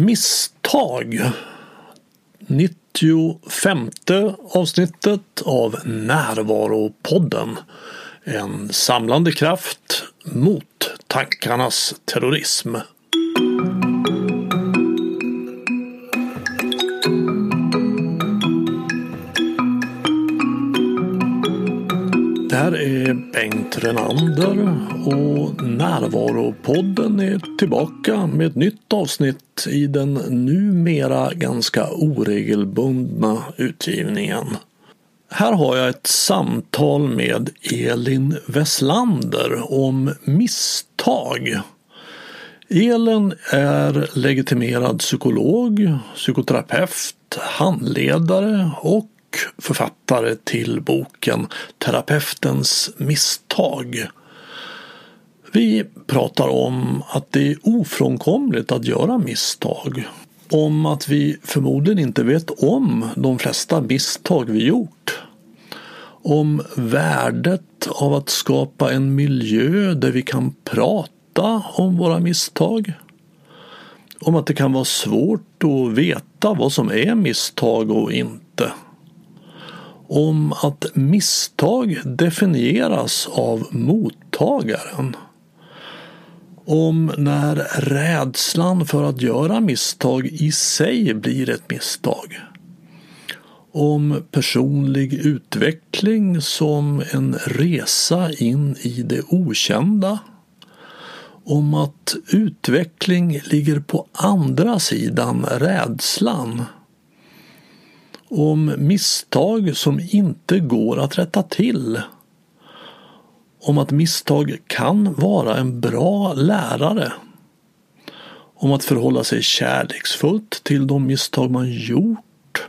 Misstag 95 avsnittet av Närvaropodden. En samlande kraft mot tankarnas terrorism. Är Bengt Renander och Närvaropodden är tillbaka med ett nytt avsnitt i den numera ganska oregelbundna utgivningen. Här har jag ett samtal med Elin Westlander om misstag. Elin är legitimerad psykolog, psykoterapeut, handledare och författare till boken Terapeutens misstag. Vi pratar om att det är ofrånkomligt att göra misstag. Om att vi förmodligen inte vet om de flesta misstag vi gjort. Om värdet av att skapa en miljö där vi kan prata om våra misstag. Om att det kan vara svårt att veta vad som är misstag och inte om att misstag definieras av mottagaren. Om när rädslan för att göra misstag i sig blir ett misstag. Om personlig utveckling som en resa in i det okända. Om att utveckling ligger på andra sidan rädslan om misstag som inte går att rätta till. Om att misstag kan vara en bra lärare. Om att förhålla sig kärleksfullt till de misstag man gjort.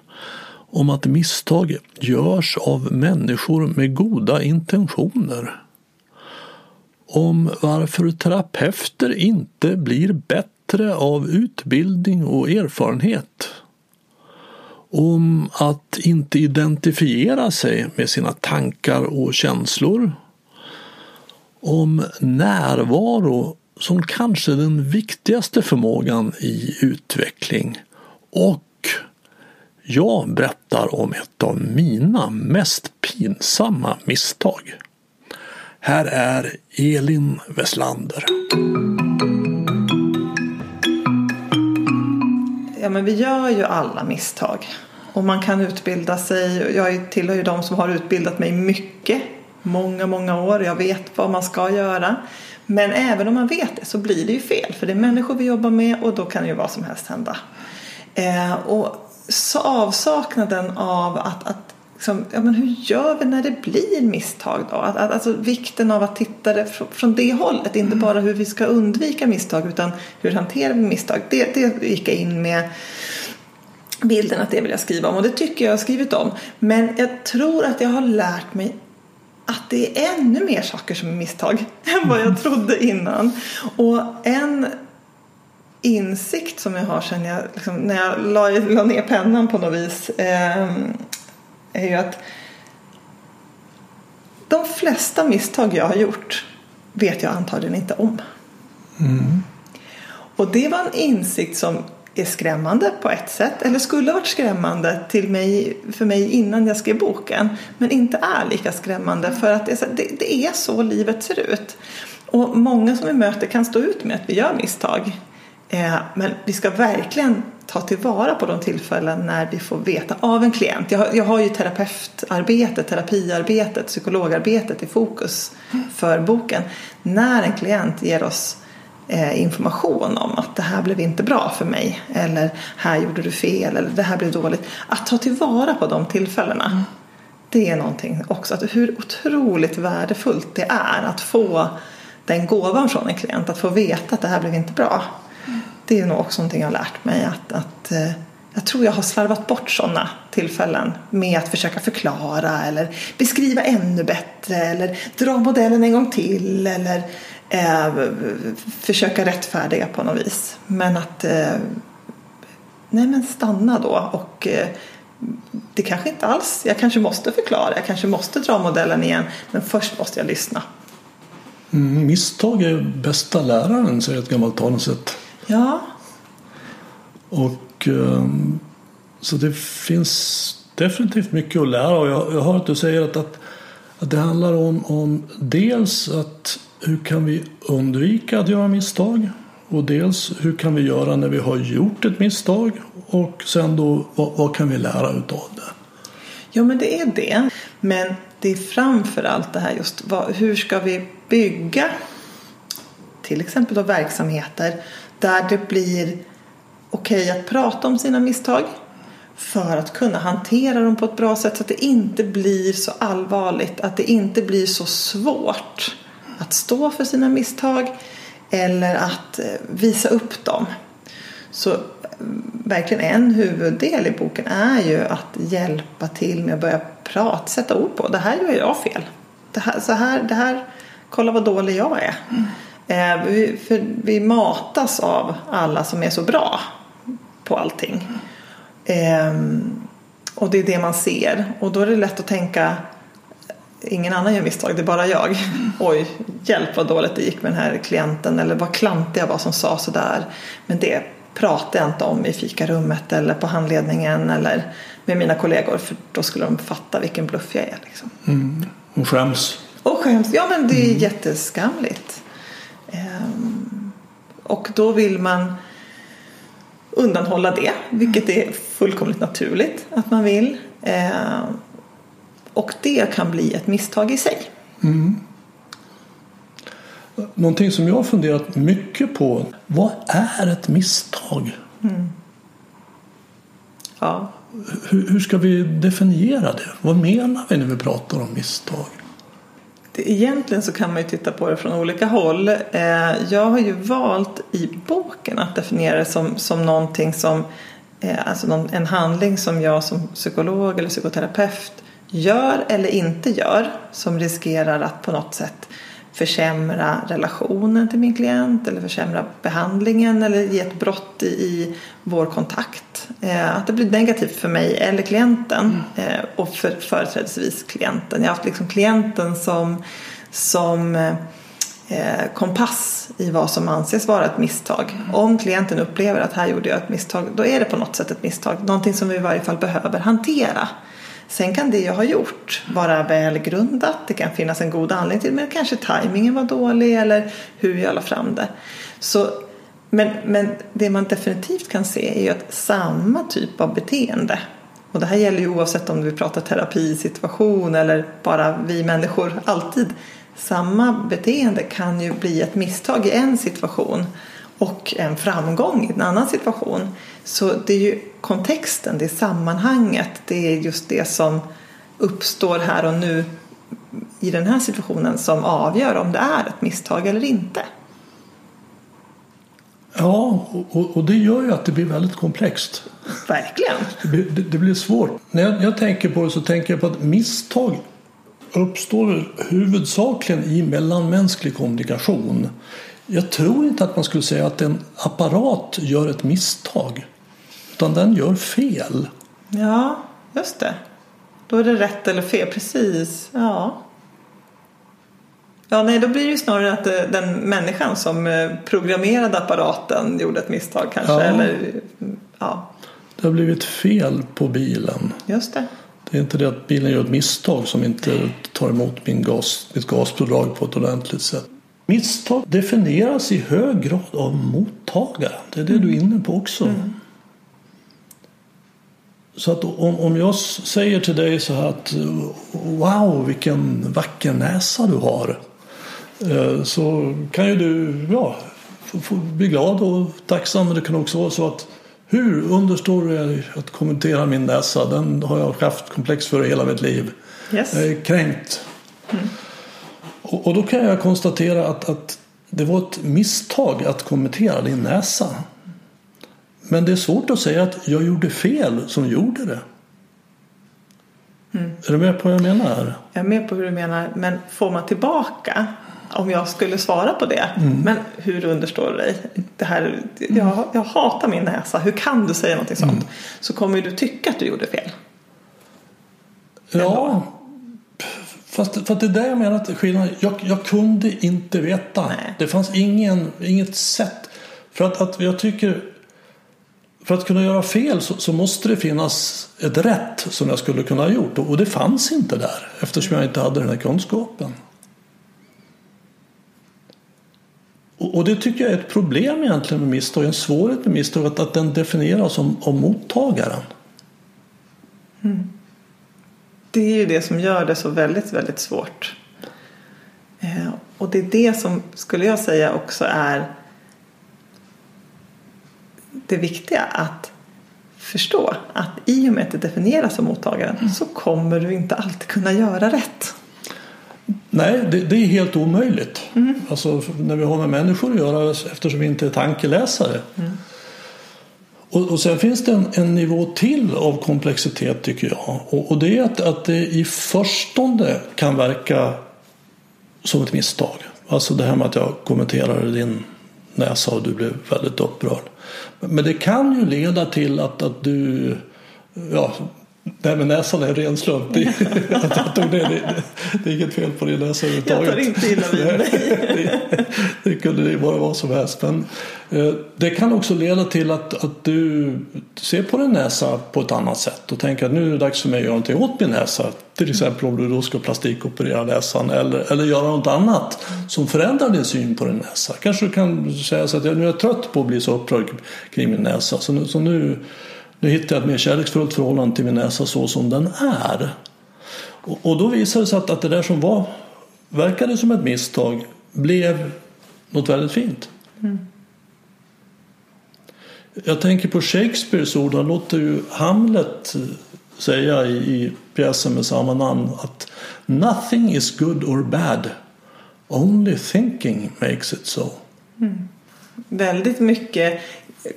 Om att misstag görs av människor med goda intentioner. Om varför terapeuter inte blir bättre av utbildning och erfarenhet om att inte identifiera sig med sina tankar och känslor. Om närvaro som kanske den viktigaste förmågan i utveckling. Och jag berättar om ett av mina mest pinsamma misstag. Här är Elin Westlander. Ja, men vi gör ju alla misstag. Och man kan utbilda sig. Jag tillhör ju de som har utbildat mig mycket. Många, många år. Jag vet vad man ska göra. Men även om man vet det så blir det ju fel. För det är människor vi jobbar med och då kan ju vad som helst hända. Eh, och så avsaknaden av att, att liksom, ja, men hur gör vi när det blir misstag då? Att, att, alltså vikten av att titta det från, från det hållet. Inte bara hur vi ska undvika misstag utan hur hanterar vi misstag. Det, det gick jag in med bilden att det vill jag skriva om och det tycker jag har skrivit om. Men jag tror att jag har lärt mig att det är ännu mer saker som är misstag än vad jag trodde innan. Och en insikt som jag har sen jag, liksom, när jag la, la ner pennan på något vis eh, är ju att de flesta misstag jag har gjort vet jag antagligen inte om. Mm. Och det var en insikt som är skrämmande på ett sätt eller skulle ha varit skrämmande till mig, för mig innan jag skrev boken men inte är lika skrämmande för att det, det, det är så livet ser ut. Och många som vi möter kan stå ut med att vi gör misstag. Eh, men vi ska verkligen ta tillvara på de tillfällen när vi får veta av en klient. Jag har, jag har ju terapeutarbetet, terapiarbetet, psykologarbetet i fokus för boken. När en klient ger oss information om att det här blev inte bra för mig eller här gjorde du fel eller det här blev dåligt. Att ta tillvara på de tillfällena. Mm. Det är någonting också, att hur otroligt värdefullt det är att få den gåvan från en klient, att få veta att det här blev inte bra. Mm. Det är nog också någonting jag har lärt mig att, att eh, jag tror jag har slarvat bort sådana tillfällen med att försöka förklara eller beskriva ännu bättre eller dra modellen en gång till eller eh, försöka rättfärdiga på något vis. Men att eh, nej men stanna då och eh, det kanske inte alls, jag kanske måste förklara, jag kanske måste dra modellen igen men först måste jag lyssna. Mm, misstag är bästa läraren säger ett gammalt talesätt. Ja. Och ehm, så det finns definitivt mycket att lära och jag, jag hör att du säger att, att, att det handlar om, om dels att hur kan vi undvika att göra misstag och dels hur kan vi göra när vi har gjort ett misstag och sen då vad, vad kan vi lära utav det? Ja men det är det. Men det är framför allt det här just vad, hur ska vi bygga till exempel då verksamheter där det blir okej okay att prata om sina misstag för att kunna hantera dem på ett bra sätt så att det inte blir så allvarligt, att det inte blir så svårt att stå för sina misstag eller att eh, visa upp dem. Så eh, verkligen en huvuddel i boken är ju att hjälpa till med att börja prata, sätta ord på. Det här gör jag fel. Det här, så här, det här, kolla vad dålig jag är. Mm. Eh, vi, för vi matas av alla som är så bra på allting. Eh, och det är det man ser. Och då är det lätt att tänka ingen annan gör misstag, det är bara jag. Oj, hjälp vad dåligt det gick med den här klienten eller vad klantig jag var som sa sådär. Men det pratar jag inte om i fikarummet eller på handledningen eller med mina kollegor för då skulle de fatta vilken bluff jag är. Liksom. Mm. Och skäms. Och skäms, ja men det är mm. jätteskamligt. Ehm, och då vill man undanhålla det, vilket är fullkomligt naturligt att man vill. Ehm, och det kan bli ett misstag i sig. Mm. Någonting som jag har funderat mycket på. Vad är ett misstag? Mm. Ja. Hur, hur, ska vi definiera det? Vad menar vi när vi pratar om misstag? Egentligen så kan man ju titta på det från olika håll. Eh, jag har ju valt i boken att definiera det som, som någonting som eh, Alltså en handling som jag som psykolog eller psykoterapeut gör eller inte gör som riskerar att på något sätt försämra relationen till min klient eller försämra behandlingen eller ge ett brott i, i vår kontakt. Eh, att det blir negativt för mig eller klienten mm. eh, och för, företrädesvis klienten. Jag har haft liksom klienten som, som eh, kompass i vad som anses vara ett misstag. Mm. Om klienten upplever att här gjorde jag ett misstag då är det på något sätt ett misstag. Någonting som vi i varje fall behöver hantera. Sen kan det jag har gjort vara välgrundat. Det kan finnas en god anledning till det. Men kanske tajmingen var dålig eller hur jag la fram det. Så, men, men det man definitivt kan se är ju att samma typ av beteende och det här gäller ju oavsett om vi pratar terapisituation eller bara vi människor alltid. Samma beteende kan ju bli ett misstag i en situation och en framgång i en annan situation. Så det är ju kontexten, det är sammanhanget, det är just det som uppstår här och nu i den här situationen som avgör om det är ett misstag eller inte. Ja, och, och det gör ju att det blir väldigt komplext. Verkligen. Det blir, det, det blir svårt. När jag, jag, tänker på det så tänker jag på att misstag uppstår huvudsakligen i mellanmänsklig kommunikation. Jag tror inte att man skulle säga att en apparat gör ett misstag. Utan den gör fel. Ja, just det. Då är det rätt eller fel, precis. Ja. Ja, nej, då blir det ju snarare att eh, den människan som eh, programmerade apparaten gjorde ett misstag kanske. Ja. Eller, ja. Det har blivit fel på bilen. Just det. Det är inte det att bilen gör ett misstag som inte tar emot min gas, mitt gaspådrag på ett ordentligt sätt. Misstag definieras i hög grad av mottagaren. Det är det du är inne på också. Mm. Så att om, om jag säger till dig så här att Wow vilken vacker näsa du har. Eh, så kan ju du ja, bli glad och tacksam. Men det kan också vara så att hur understår du att kommentera min näsa? Den har jag haft komplex för hela mitt liv. Yes. Jag är kränkt. Mm. Och, och, då kan jag konstatera att, att det var ett misstag att kommentera din näsa. Men det är svårt att säga att jag gjorde fel som gjorde det. Mm. Är du med på vad jag menar? Jag är med på hur du menar. Men får man tillbaka om jag skulle svara på det. Mm. Men hur understår du dig? Det här, jag, jag hatar min näsa. Hur kan du säga någonting sånt? Mm. Så kommer du tycka att du gjorde fel. Ja. Fast, för det är där jag menar att skillnaden. Jag, jag kunde inte veta. Nej. Det fanns ingen, inget sätt. För att, att jag tycker för att kunna göra fel så, så, måste det finnas ett rätt som jag skulle kunna ha gjort och det fanns inte där eftersom jag inte hade den här kunskapen. Och, det tycker jag är ett problem egentligen med misstag, en svårighet med misstag, att, att den definieras om, om mottagaren. Mm. Det är ju det som gör det så väldigt, väldigt svårt. Eh, och det är det som, skulle jag säga, också är det viktiga att förstå att i och med att det definieras som mottagaren mm. så kommer du inte alltid kunna göra rätt. Nej, det, det är helt omöjligt. Mm. Alltså, när vi har med människor att göra eftersom vi inte är tankeläsare. Mm. Och, och sen finns det en, en, nivå till av komplexitet tycker jag. Och, och det är att, att det i förstone kan verka som ett misstag. Alltså det här med att jag kommenterade din näsa och du blev väldigt upprörd. Men det kan ju leda till att, att du ja, Nej men näsan är en ren slump. Det, jag tog det, det, det är inget fel på din näsa överhuvudtaget. Jag tar inte illa vid mig. det, det kunde det vara som helst. Men eh, det kan också leda till att, att du ser på din näsa på ett annat sätt och tänker att nu är det dags för mig att göra någonting åt min näsa. Till exempel om du då ska plastikoperera näsan eller, eller göra något annat som förändrar din syn på din näsa. Kanske du kan säga så att jag nu är trött på att bli så upprörd kring min näsa så nu, så nu nu hittar jag ett mer kärleksfullt förhållande till min näsa så som den är. Och, och då visade det sig att, att det där som var, verkade som ett misstag blev något väldigt fint. Mm. Jag tänker på Shakespeares ord, han låter ju Hamlet säga i, i pjäsen med samma namn att Nothing is good or bad, only thinking makes it so. Mm. Väldigt mycket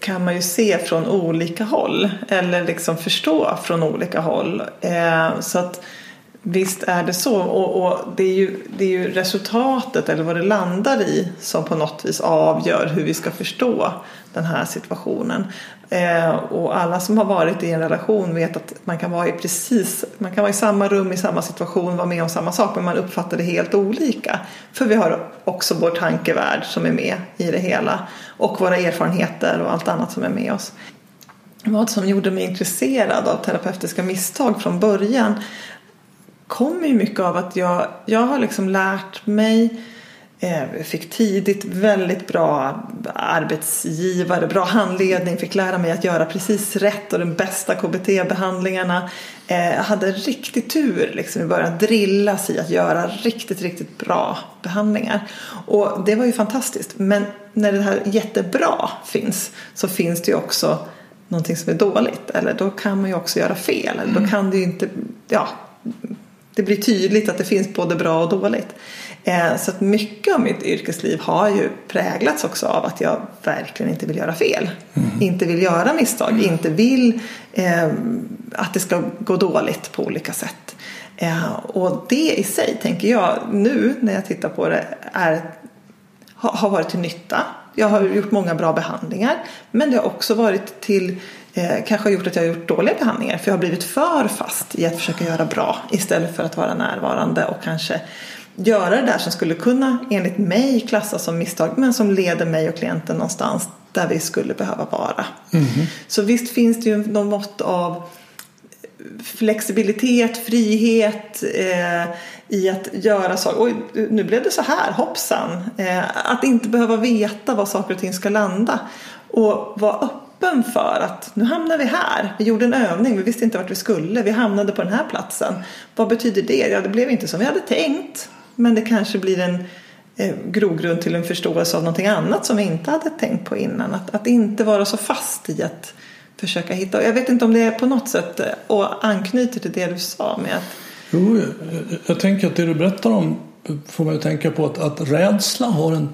kan man ju se från olika håll eller liksom förstå från olika håll. Eh, så att visst är det så och, och, det, är ju, det är ju resultatet eller vad det landar i som på något vis avgör hur vi ska förstå den här situationen. Eh, och alla som har varit i en relation vet att man kan vara i precis, man kan vara i samma rum i samma situation, vara med om samma sak men man uppfattar det helt olika. För vi har också vår tankevärld som är med i det hela och våra erfarenheter och allt annat som är med oss. Vad som gjorde mig intresserad av terapeutiska misstag från början kommer ju mycket av att jag, jag har liksom lärt mig Eh, fick tidigt väldigt bra arbetsgivare, bra handledning, fick lära mig att göra precis rätt och de bästa KBT-behandlingarna. Jag eh, hade riktig tur liksom i början, drillas i att göra riktigt, riktigt bra behandlingar. Och det var ju fantastiskt. Men när det här jättebra finns så finns det ju också någonting som är dåligt. Eller då kan man ju också göra fel. Eller då mm. kan det ju inte, ja, det blir tydligt att det finns både bra och dåligt. Eh, så att mycket av mitt yrkesliv har ju präglats också av att jag verkligen inte vill göra fel. Mm. Inte vill göra misstag, mm. inte vill eh, att det ska gå dåligt på olika sätt. Eh, och det i sig tänker jag nu när jag tittar på det är, har varit till nytta. Jag har gjort många bra behandlingar men det har också varit till eh, kanske har gjort att jag har gjort dåliga behandlingar för jag har blivit för fast i att försöka göra bra istället för att vara närvarande och kanske göra det där som skulle kunna enligt mig klassas som misstag men som leder mig och klienten någonstans där vi skulle behöva vara. Mm. Så visst finns det ju någon mått av flexibilitet, frihet eh, i att göra saker. Oj, nu blev det så här, hoppsan. Eh, att inte behöva veta var saker och ting ska landa. Och vara öppen för att nu hamnar vi här. Vi gjorde en övning, vi visste inte vart vi skulle. Vi hamnade på den här platsen. Vad betyder det? Ja, det blev inte som vi hade tänkt. Men det kanske blir en eh, grogrund till en förståelse av någonting annat som vi inte hade tänkt på innan. Att, att inte vara så fast i att försöka hitta. Jag vet inte om det är på något sätt eh, och anknyter till det du sa med att Jo, jag, jag tänker att det du berättar om får mig att tänka på att, att rädsla har en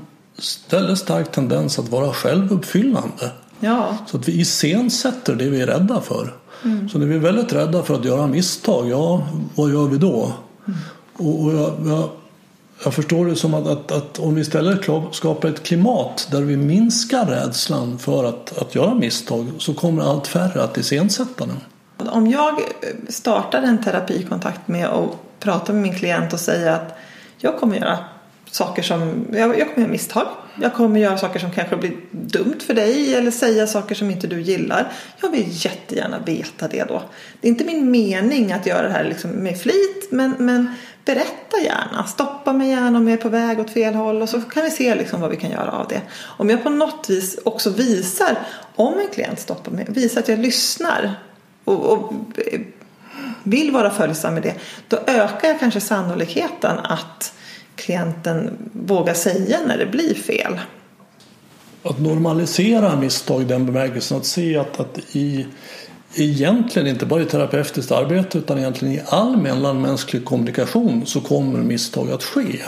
väldigt stark tendens att vara självuppfyllande. Ja. Så att vi iscensätter det vi är rädda för. Mm. Så när vi är väldigt rädda för att göra misstag, ja, vad gör vi då? Mm. Och, och jag, jag, jag förstår det som att, att, att, om vi istället skapar ett klimat där vi minskar rädslan för att, att göra misstag så kommer allt färre att iscensätta den. Om jag startar en terapikontakt med att prata med min klient och säga att jag kommer göra saker som, jag, jag kommer göra misstag. Jag kommer göra saker som kanske blir dumt för dig eller säga saker som inte du gillar. Jag vill jättegärna veta det då. Det är inte min mening att göra det här liksom med flit men, men berätta gärna. Stoppa mig gärna om jag är på väg åt fel håll och så kan vi se liksom vad vi kan göra av det. Om jag på något vis också visar, om en klient stoppar mig, visar att jag lyssnar och, och vill vara följsam med det, då ökar jag kanske sannolikheten att klienten vågar säga när det blir fel. Att normalisera misstag i den bemärkelsen att se att, att i egentligen inte bara i terapeutiskt arbete utan egentligen i all mellanmänsklig kommunikation så kommer misstag att ske.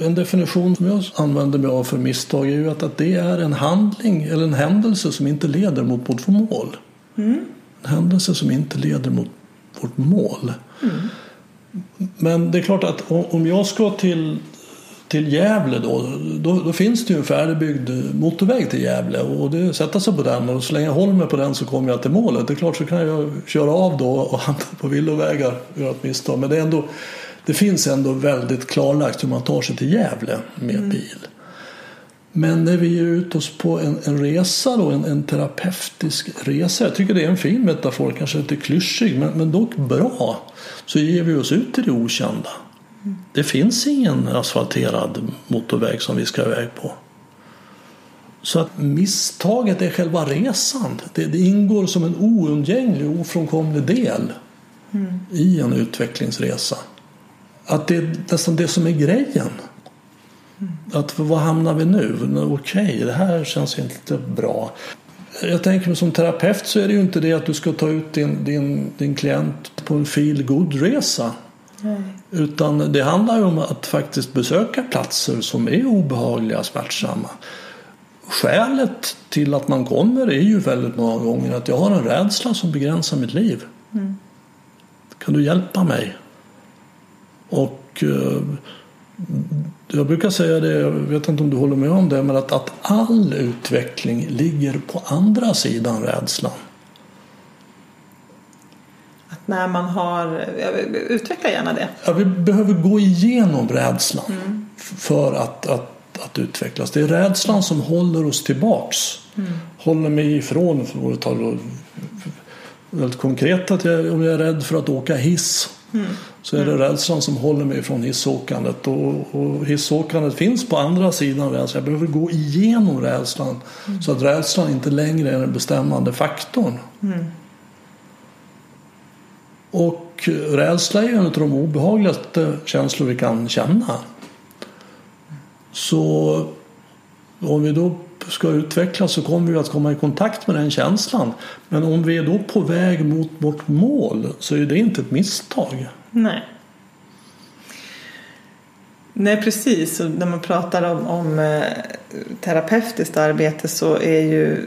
En definition som jag använder mig av för misstag är ju att, att det är en handling eller en händelse som inte leder mot vårt mål. Mm. En händelse som inte leder mot vårt mål. Mm. Men det är klart att om jag ska till, till Gävle då, då, då, finns det ju en färdigbyggd motorväg till Gävle och det sätta sig på den och så länge jag håller mig på den så kommer jag till målet. Det är klart så kan jag köra av då och hamna på villovägar och göra ett misstag. Men det, är ändå, det finns ändå väldigt klarlagt hur man tar sig till Gävle med mm. bil. Men när vi ger ut oss på en, en resa, då, en, en, terapeutisk resa, jag tycker det är en fin metafor, kanske lite klyschig men, men dock bra, så ger vi oss ut till det okända. Det finns ingen asfalterad motorväg som vi ska iväg på. Så att misstaget är själva resan. Det, det ingår som en oundgänglig, ofrånkomlig del mm. i en utvecklingsresa. Att det är nästan det som är grejen. Att var hamnar vi nu? Okej, okay, det här känns inte bra. Jag tänker mig som terapeut så är det ju inte det att du ska ta ut din, din, din klient på en feel good resa Utan det handlar ju om att faktiskt besöka platser som är obehagliga, smärtsamma. Skälet till att man kommer är ju väldigt många gånger att jag har en rädsla som begränsar mitt liv. Mm. Kan du hjälpa mig? Och eh, jag brukar säga det, jag vet inte om du håller med om det, men att, att all utveckling ligger på andra sidan rädslan. Att när man har, utveckla gärna det. Ja, vi behöver gå igenom rädslan mm. för att, att, att utvecklas. Det är rädslan som håller oss tillbaks. Mm. Håller mig ifrån, för att ta väldigt konkret, att jag, om jag är rädd för att åka hiss Mm. Så är det rädslan som håller mig från hissåkandet och, och hissåkandet finns på andra sidan rädslan. Jag behöver gå igenom rädslan mm. så att rädslan inte längre är den bestämmande faktorn. Mm. Och rädsla är en av de obehagligaste känslor vi kan känna. Så om vi då ska utvecklas så kommer vi att komma i kontakt med den känslan. Men om vi är då på väg mot vårt mål så är det inte ett misstag. Nej. Nej precis, och när man pratar om, om eh, terapeutiskt arbete så är ju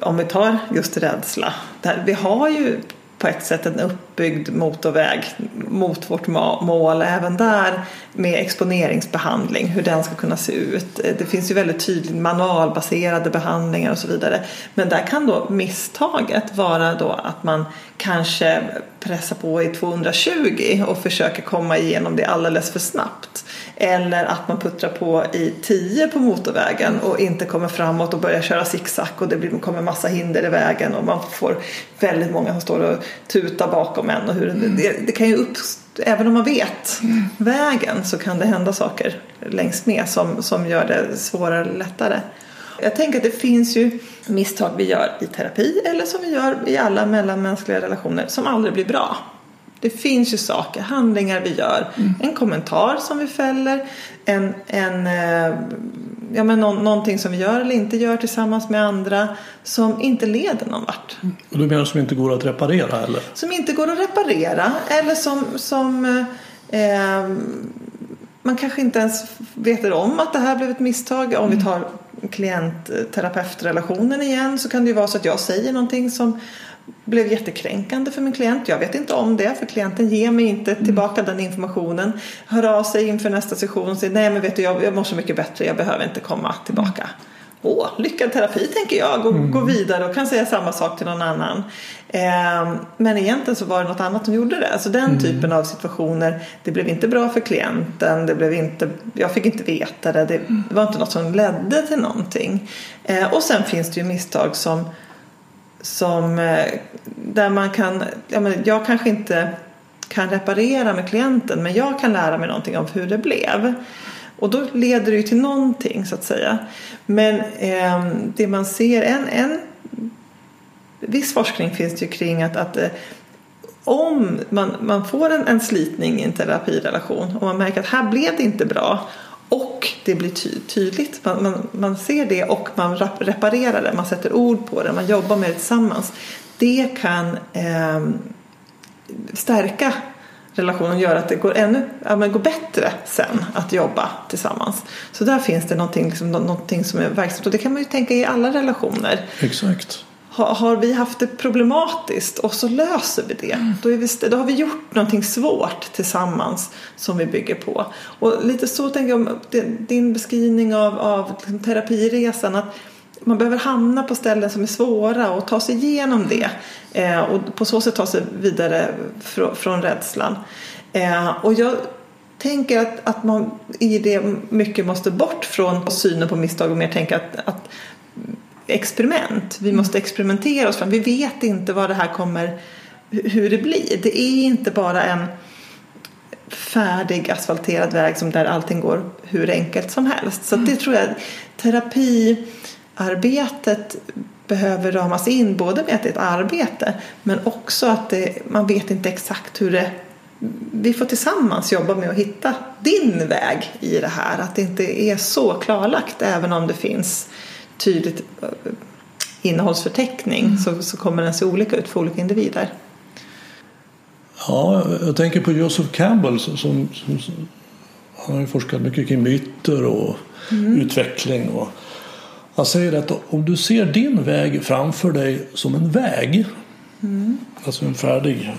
om vi tar just rädsla. Där, vi har ju på ett sätt en uppbyggd motorväg mot vårt mål även där med exponeringsbehandling, hur den ska kunna se ut. Eh, det finns ju väldigt tydligt manualbaserade behandlingar och så vidare. Men där kan då misstaget vara då att man kanske pressar på i 220 och försöker komma igenom det alldeles för snabbt. Eller att man puttrar på i 10 på motorvägen och inte kommer framåt och börjar köra zigzag och det kommer massa hinder i vägen och man får väldigt många som står och tutar bakom en. Och hur det, det kan ju uppstå även om man vet mm. vägen så kan det hända saker längs med som, som gör det svårare eller lättare. Jag tänker att det finns ju misstag vi gör i terapi eller som vi gör i alla mellanmänskliga relationer som aldrig blir bra. Det finns ju saker, handlingar vi gör, mm. en kommentar som vi fäller, en, en, eh, ja, men nå, någonting som vi gör eller inte gör tillsammans med andra som inte leder någon vart. Mm. Och du menar som inte går att reparera eller? Som inte går att reparera eller som, som eh, man kanske inte ens vet om att det här blev ett misstag. Om vi mm. tar klient-terapeutrelationen igen så kan det ju vara så att jag säger någonting som blev jättekränkande för min klient. Jag vet inte om det för klienten ger mig inte mm. tillbaka den informationen. Hör av sig inför nästa session och säger nej men vet du jag, jag mår så mycket bättre, jag behöver inte komma tillbaka. åh, lyckad terapi tänker jag, gå, mm. gå vidare och kan säga samma sak till någon annan. Eh, men egentligen så var det något annat som gjorde det. Alltså den mm. typen av situationer, det blev inte bra för klienten, det blev inte, jag fick inte veta det, det var inte något som ledde till någonting. Eh, och sen finns det ju misstag som, som eh, där man kan, ja, men jag kanske inte kan reparera med klienten men jag kan lära mig någonting om hur det blev. Och då leder det ju till någonting så att säga. Men eh, det man ser, en, en viss forskning finns det ju kring att, att eh, om man, man får en, en slitning i en terapirelation och man märker att här blev det inte bra och det blir ty tydligt, man, man, man, ser det och man reparerar det, man sätter ord på det, man jobbar med det tillsammans. Det kan eh, stärka relationen gör att det går ännu ja, men går bättre sen att jobba tillsammans. Så där finns det någonting, liksom, någonting som är verksamt och det kan man ju tänka i alla relationer. Exakt. Har, vi haft det problematiskt och så löser vi det. Mm. Då, vi, då har vi gjort någonting svårt tillsammans som vi bygger på. Och lite så tänker jag om din beskrivning av, av liksom terapiresan. att man behöver hamna på ställen som är svåra och ta sig igenom det. Eh, och på så sätt ta sig vidare fr från rädslan. Eh, och jag tänker att, att man i det mycket måste bort från synen på misstag och mer tänka att, att experiment. Vi måste experimentera oss fram. Vi vet inte vad det här kommer, hur det blir. Det är inte bara en färdig asfalterad väg som där allting går hur enkelt som helst. Så det tror jag, terapi arbetet behöver ramas in både med att det är ett arbete men också att det, man vet inte exakt hur det vi får tillsammans jobba med att hitta din väg i det här. Att det inte är så klarlagt även om det finns tydligt eh, innehållsförteckning mm. så, så kommer den se olika ut för olika individer. Ja, jag tänker på Joseph Campbell som, som, som han har ju forskat mycket kring myter och mm. utveckling. Och, han säger att om du ser din väg framför dig som en väg, mm. alltså en färdig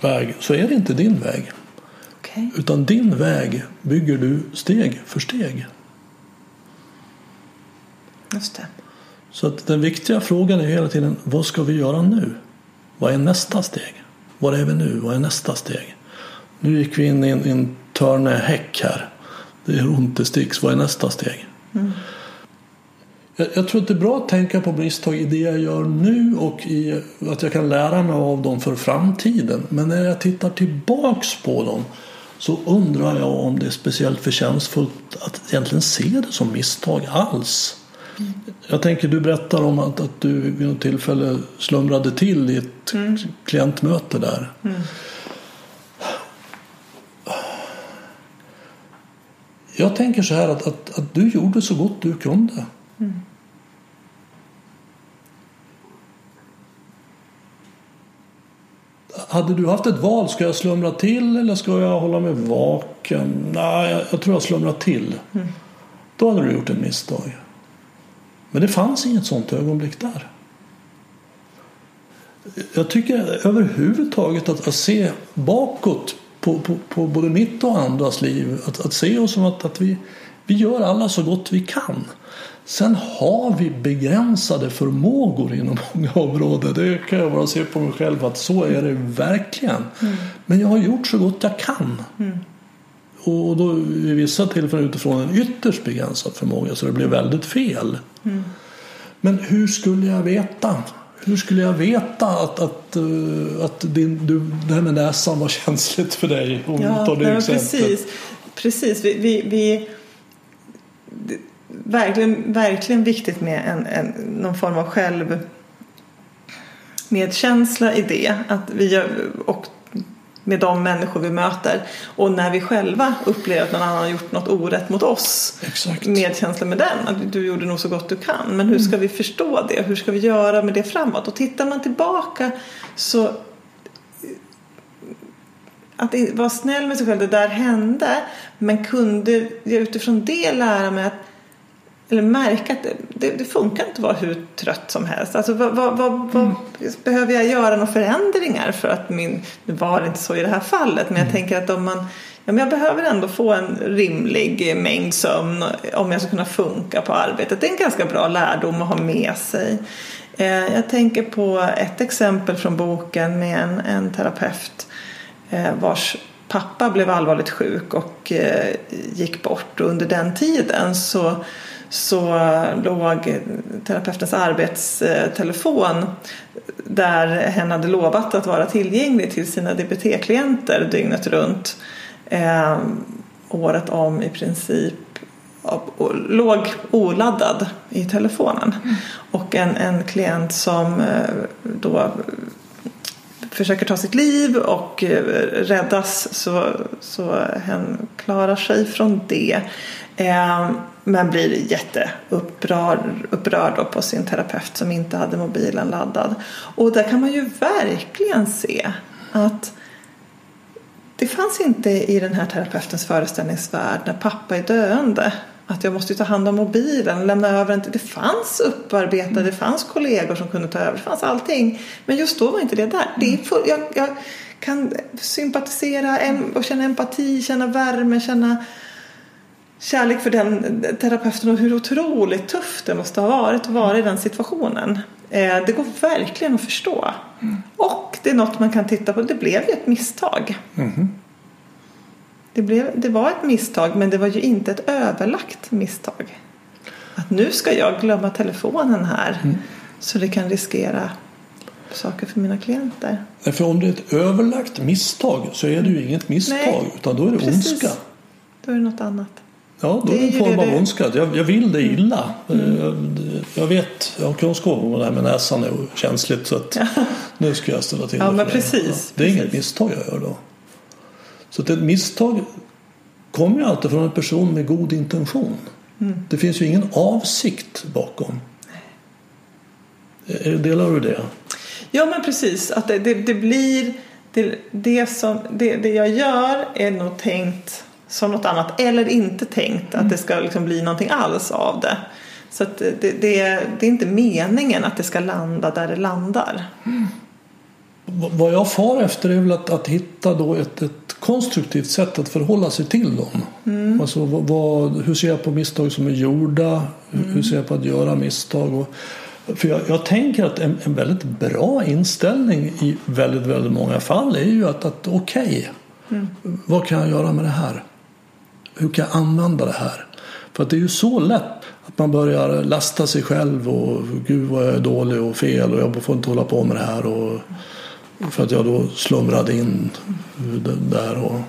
väg, så är det inte din väg. Okay. Utan din väg bygger du steg för steg. Just det. Så att den viktiga frågan är hela tiden, vad ska vi göra nu? Vad är nästa steg? Var är vi nu? Vad är nästa steg? Nu gick vi in i en, en törnehäck här. Det är ont, det sticks. Vad är nästa steg? Mm. Jag, jag, tror att det är bra att tänka på misstag i det jag gör nu och i att jag kan lära mig av dem för framtiden. Men när jag tittar tillbaks på dem så undrar jag om det är speciellt förtjänstfullt att egentligen se det som misstag alls. Jag tänker, du berättar om att, att du vid något tillfälle slumrade till i ett mm. klientmöte där. Mm. Jag tänker så här att, att, att du gjorde så gott du kunde. Mm. Hade du haft ett val, ska jag slumra till eller ska jag hålla mig vaken? Nej, jag, jag tror jag slumrar till. Mm. Då hade du gjort ett misstag. Men det fanns inget sånt ögonblick där. Jag tycker överhuvudtaget att, att se bakåt på, på, på, både mitt och andras liv, att, att se oss som att, att vi, vi gör alla så gott vi kan. Sen har vi begränsade förmågor inom många områden. Det kan jag bara se på mig själv att så är det verkligen. Mm. Men jag har gjort så gott jag kan. Mm. Och då i vissa tillfällen utifrån en ytterst begränsad förmåga så det blev väldigt fel. Mm. Men hur skulle jag veta? Hur skulle jag veta att, att, eh, att din, du, det här med näsan var känsligt för dig? Om ja, tar det nej, precis. precis. Vi, vi, vi verkligen, verkligen viktigt med en, en, någon form av självmedkänsla i det. Att vi, och med de människor vi möter. Och när vi själva upplever att någon annan har gjort något orätt mot oss. Exakt. Medkänsla med den. Att du gjorde nog så gott du kan. Men hur ska vi förstå det? Hur ska vi göra med det framåt? Och tittar man tillbaka så att vara snäll med sig själv, det där hände. Men kunde jag utifrån det lära mig att eller märka att det, det, det, funkar inte att vara hur trött som helst. Alltså, vad, vad, vad, mm. Behöver jag göra några förändringar för att min... Nu var det inte så i det här fallet men jag mm. tänker att om man ja, men jag behöver ändå få en rimlig mängd sömn om jag ska kunna funka på arbetet. Det är en ganska bra lärdom att ha med sig. Eh, jag tänker på ett exempel från boken med en, en terapeut eh, vars pappa blev allvarligt sjuk och eh, gick bort. Och under den tiden så, så låg terapeutens arbetstelefon där hen hade lovat att vara tillgänglig till sina DBT-klienter dygnet runt. Eh, året om i princip låg oladdad i telefonen. Mm. Och en, en klient som eh, då försöker ta sitt liv och eh, räddas så, så hen klarar sig från det. Eh, men blir jätteupprörd på sin terapeut som inte hade mobilen laddad. Och där kan man ju verkligen se att det fanns inte i den här terapeutens föreställningsvärld när pappa är döende att jag måste ta hand om mobilen, lämna över den. Det fanns upparbetade, det fanns kollegor som kunde ta över, det fanns allting. Men just då var inte det där. Det är full, jag, jag kan sympatisera och känna empati, känna värme, känna kärlek för den terapeuten och hur otroligt tufft det måste ha varit att vara i den situationen. Eh, det går verkligen att förstå. Mm. Och det är något man kan titta på. Det blev ju ett misstag. Mm. Det, blev, det var ett misstag men det var ju inte ett överlagt misstag. Att nu ska jag glömma telefonen här mm. så det kan riskera saker för mina klienter. för om det är ett överlagt misstag så är det ju inget misstag Nej, utan då är det precis. ondska. Då är det något annat. Ja, då är det en form av ondska. Jag, jag vill det illa. Mm. Jag, jag, vet, jag har kunskap om det här med näsan är känsligt så att nu ska jag ställa till ja, det. Men precis, det. Är precis. inget misstag jag gör då. Så att ett misstag kommer ju alltid från en person med god intention. Mm. Det finns ju ingen avsikt bakom. Eh, delar du det? Ja men precis, att det, det, det blir det, det, som, det, det jag gör är nog tänkt som något annat eller inte tänkt att det ska liksom bli någonting alls av det. Så det, det, det är inte meningen att det ska landa där det landar. Mm. Vad jag far efter är väl att, att hitta då ett, ett konstruktivt sätt att förhålla sig till dem. Mm. Alltså, vad, hur ser jag på misstag som är gjorda? Mm. Hur ser jag på att göra misstag? Och, för jag, jag tänker att en, en, väldigt bra inställning i väldigt, väldigt många fall är ju att, att okej, okay, mm. vad kan jag göra med det här? Hur kan jag använda det här? För att det är ju så lätt att man börjar lasta sig själv och gud vad jag är dålig och fel och jag får inte hålla på med det här. Och, för att jag då slumrade in där. Och,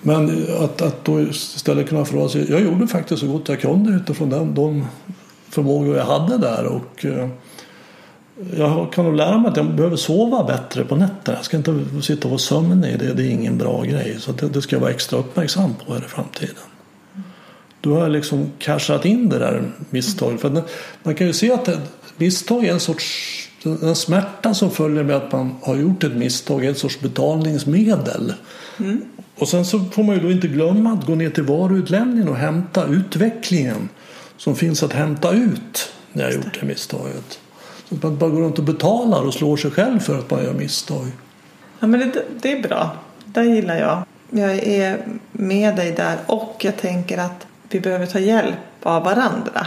men att, att då istället kunna fråga sig. Jag gjorde faktiskt så gott jag kunde utifrån den, de förmågor jag hade där. Och, eh, jag kan nog lära mig att jag behöver sova bättre på nätterna. Jag ska inte sitta och vara sömnig. Det, det är ingen bra grej. Så det, det, ska jag vara extra uppmärksam på här i framtiden. Då har liksom cashat in det där misstaget. För man kan ju se att misstag är en sorts den smärta som följer med att man har gjort ett misstag är en sorts betalningsmedel. Mm. Och sen så får man ju då inte glömma att gå ner till varuutlämningen och hämta utvecklingen som finns att hämta ut när jag har gjort det misstaget. Så att man bara går runt och betalar och slår sig själv för att man gör misstag. Ja men det, det är bra. Det gillar jag. Jag är med dig där och jag tänker att vi behöver ta hjälp av varandra.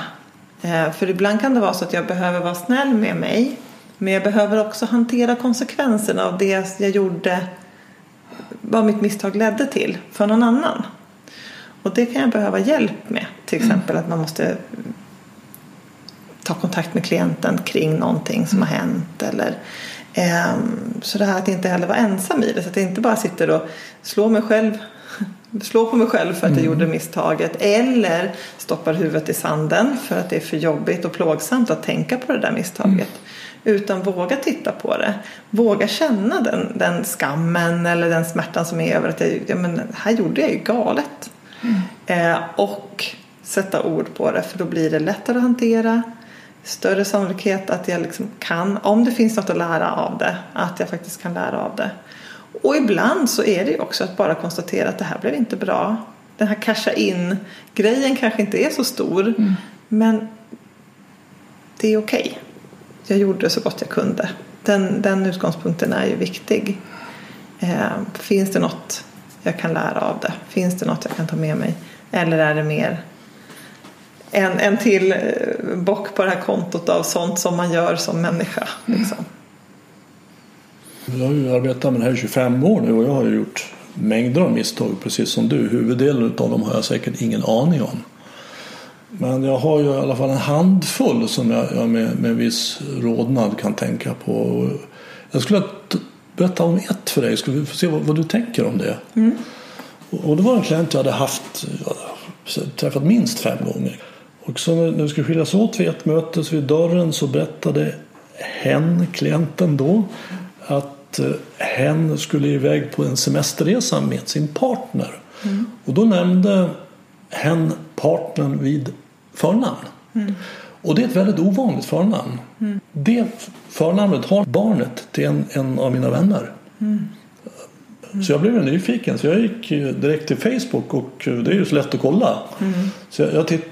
Eh, för ibland kan det vara så att jag behöver vara snäll med mig men jag behöver också hantera konsekvenserna av det jag gjorde, vad mitt misstag ledde till för någon annan. Och det kan jag behöva hjälp med. Till mm. exempel att man måste ta kontakt med klienten kring någonting som har hänt. Eller, eh, så det här att inte heller vara ensam i det. Så att jag inte bara sitter och slår mig själv slår på mig själv för att jag mm. gjorde misstaget eller stoppar huvudet i sanden för att det är för jobbigt och plågsamt att tänka på det där misstaget. Mm. Utan våga titta på det. Våga känna den, den skammen eller den smärtan som är över att jag, ja, men här gjorde jag ju galet. Mm. Eh, och sätta ord på det för då blir det lättare att hantera. Större sannolikhet att jag liksom kan, om det finns något att lära av det, att jag faktiskt kan lära av det. Och ibland så är det ju också att bara konstatera att det här blev inte bra. Den här casha in grejen kanske inte är så stor mm. men det är okej. Okay jag gjorde så gott jag kunde. Den, den utgångspunkten är ju viktig. Eh, finns det något jag kan lära av det? Finns det något jag kan ta med mig? Eller är det mer en, en till eh, bock på det här kontot av sånt som man gör som människa? Liksom. Jag har ju arbetat med det här i 25 år nu och jag har ju gjort mängder av misstag precis som du. Huvuddelen av dem har jag säkert ingen aning om. Men jag har ju i alla fall en handfull som jag, jag med, med viss rodnad kan tänka på. Jag skulle berätta om ett för dig, skulle vi få se vad, vad du tänker om det. Mm. Och, och det var en klient jag hade haft, jag träffat minst fem gånger. Och så när vi skulle skiljas åt vid ett möte så vid dörren så berättade hen, klienten då, att eh, hen skulle iväg på en semesterresa med sin partner. Mm. Och då nämnde hen partnern vid förnamn. Mm. Och det är ett väldigt ovanligt förnamn. Mm. Det förnamnet har barnet till en, en av mina vänner. Mm. Så jag blev nyfiken så jag gick direkt till Facebook och det är ju så lätt att kolla. Mm. Så jag, jag tittade,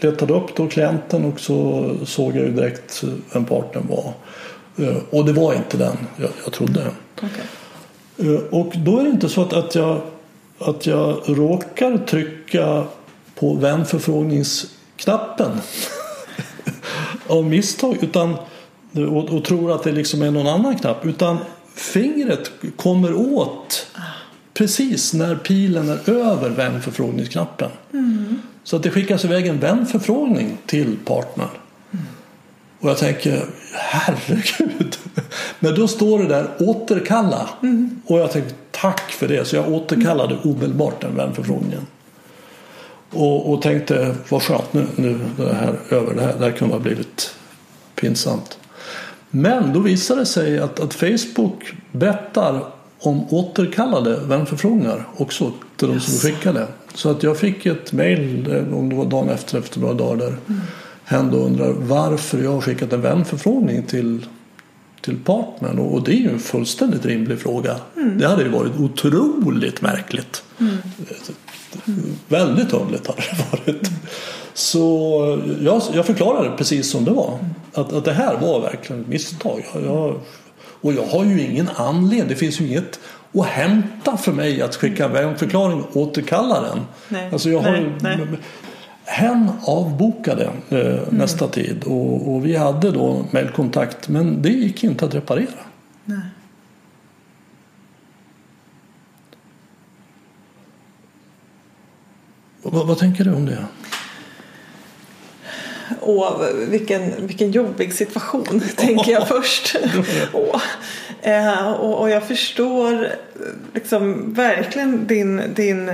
letade upp då klienten och så såg jag ju direkt vem partnern var. Eh, och det var inte den jag, jag trodde. Okay. Eh, och då är det inte så att, att, jag, att jag råkar trycka på vänförfrågningsknappen av misstag utan, och, och, tror att det liksom är någon annan knapp. Utan fingret kommer åt precis när pilen är över vänförfrågningsknappen. Mm. Så att det skickas iväg en vänförfrågning till partnern. Mm. Och jag tänker, herregud. Men då står det där återkalla. Mm. Och jag tänkte tack för det. Så jag återkallade omedelbart den vänförfrågningen. Och, och tänkte vad skönt nu, nu det här över. Det här, det här kunde ha blivit pinsamt. Men då visade det sig att, att Facebook bettar om återkallade vänförfrågningar också till de som skickade. Så att jag fick ett mejl, om det var dagen efter, efter några dagar där mm. hen då undrar varför jag har skickat en vänförfrågning till, till partnern. Och det är ju en fullständigt rimlig fråga. Mm. Det hade ju varit otroligt märkligt. Mm. Väldigt underligt hade det varit. Så jag, jag förklarade precis som det var. Att, att det här var verkligen ett misstag. Jag, och jag har ju ingen anledning. Det finns ju inget att hämta för mig att skicka en förklaring och återkalla den. Nej. Alltså jag har, nej, nej. Hen avbokade eh, mm. nästa tid och, och, vi hade då mejlkontakt men det gick inte att reparera. Nej. Vad, vad tänker du om det? Åh, vilken, vilken jobbig situation, tänker jag först. Åh. Eh, och, och, jag förstår liksom verkligen din, din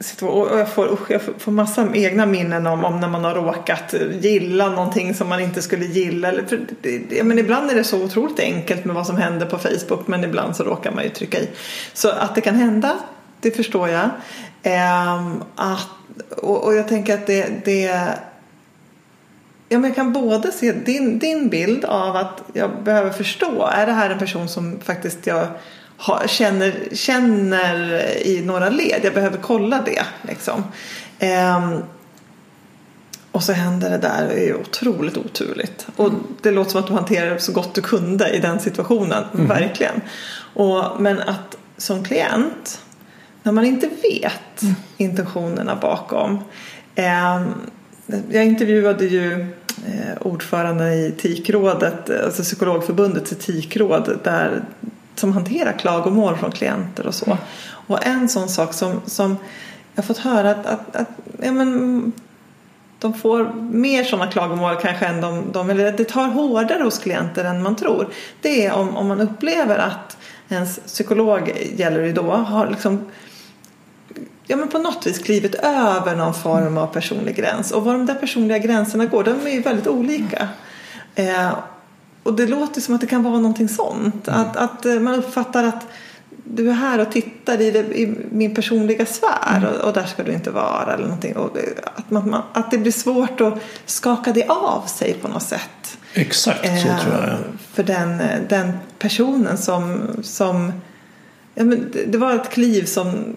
situation. Och jag får, usch, jag får massa egna minnen om, om när man har råkat gilla någonting som man inte skulle gilla. Eller, för, det, men ibland är det så otroligt enkelt med vad som händer på Facebook men ibland så råkar man ju trycka i. Så att det kan hända, det förstår jag. Eh, att och, och jag tänker att det, det Ja, men jag kan både se din, din bild av att jag behöver förstå. Är det här en person som faktiskt jag har, känner, känner i några led? Jag behöver kolla det. Liksom. Ehm, och så händer det där. Det är otroligt oturligt. Och det låter som att du hanterar det så gott du kunde i den situationen. Mm. Verkligen. Och, men att som klient när man inte vet mm. intentionerna bakom. Eh, jag intervjuade ju eh, ordföranden i etikrådet, alltså psykologförbundets etikråd där, som hanterar klagomål från klienter och så. Mm. Och en sån sak som, som jag fått höra att, att, att ja, men, de får mer sådana klagomål kanske än de, de, eller det tar hårdare hos klienter än man tror. Det är om, om man upplever att ens psykolog gäller det då har liksom ja, men på något vis klivit över någon form av personlig gräns. Och var de där personliga gränserna går, de är ju väldigt olika. Eh, och det låter som att det kan vara någonting sånt. Mm. Att, att eh, man uppfattar att du är här och tittar i, det, i min personliga sfär mm. och, och, där ska du inte vara. Eller någonting. Och att, man, att det blir svårt att skaka det av sig på något sätt. Exakt så eh, tror jag. För den, den personen som, som ja, men det, det var ett kliv som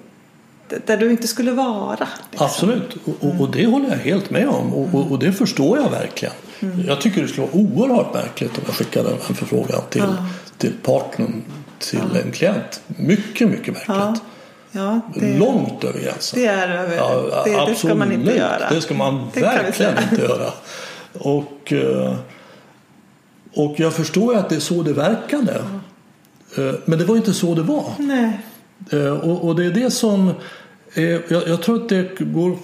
där du inte skulle vara. Liksom. Absolut, och, och, det håller jag helt med om och, och det förstår jag verkligen. Mm. Jag tycker det skulle vara oerhört märkligt om jag skickade en förfrågan till, ja. till partnern till ja. en klient. Mycket, mycket märkligt. Ja. Det, Långt över gränsen. det är över. Ja, det, det absolut. ska man inte göra. Det ska man Det verkligen inte göra. Och, eh, och jag förstår ju att det är så det verkade. Eh, Men det var inte så det var. Nej. Eh, Och, det är det som... är- Jag, tror att det går...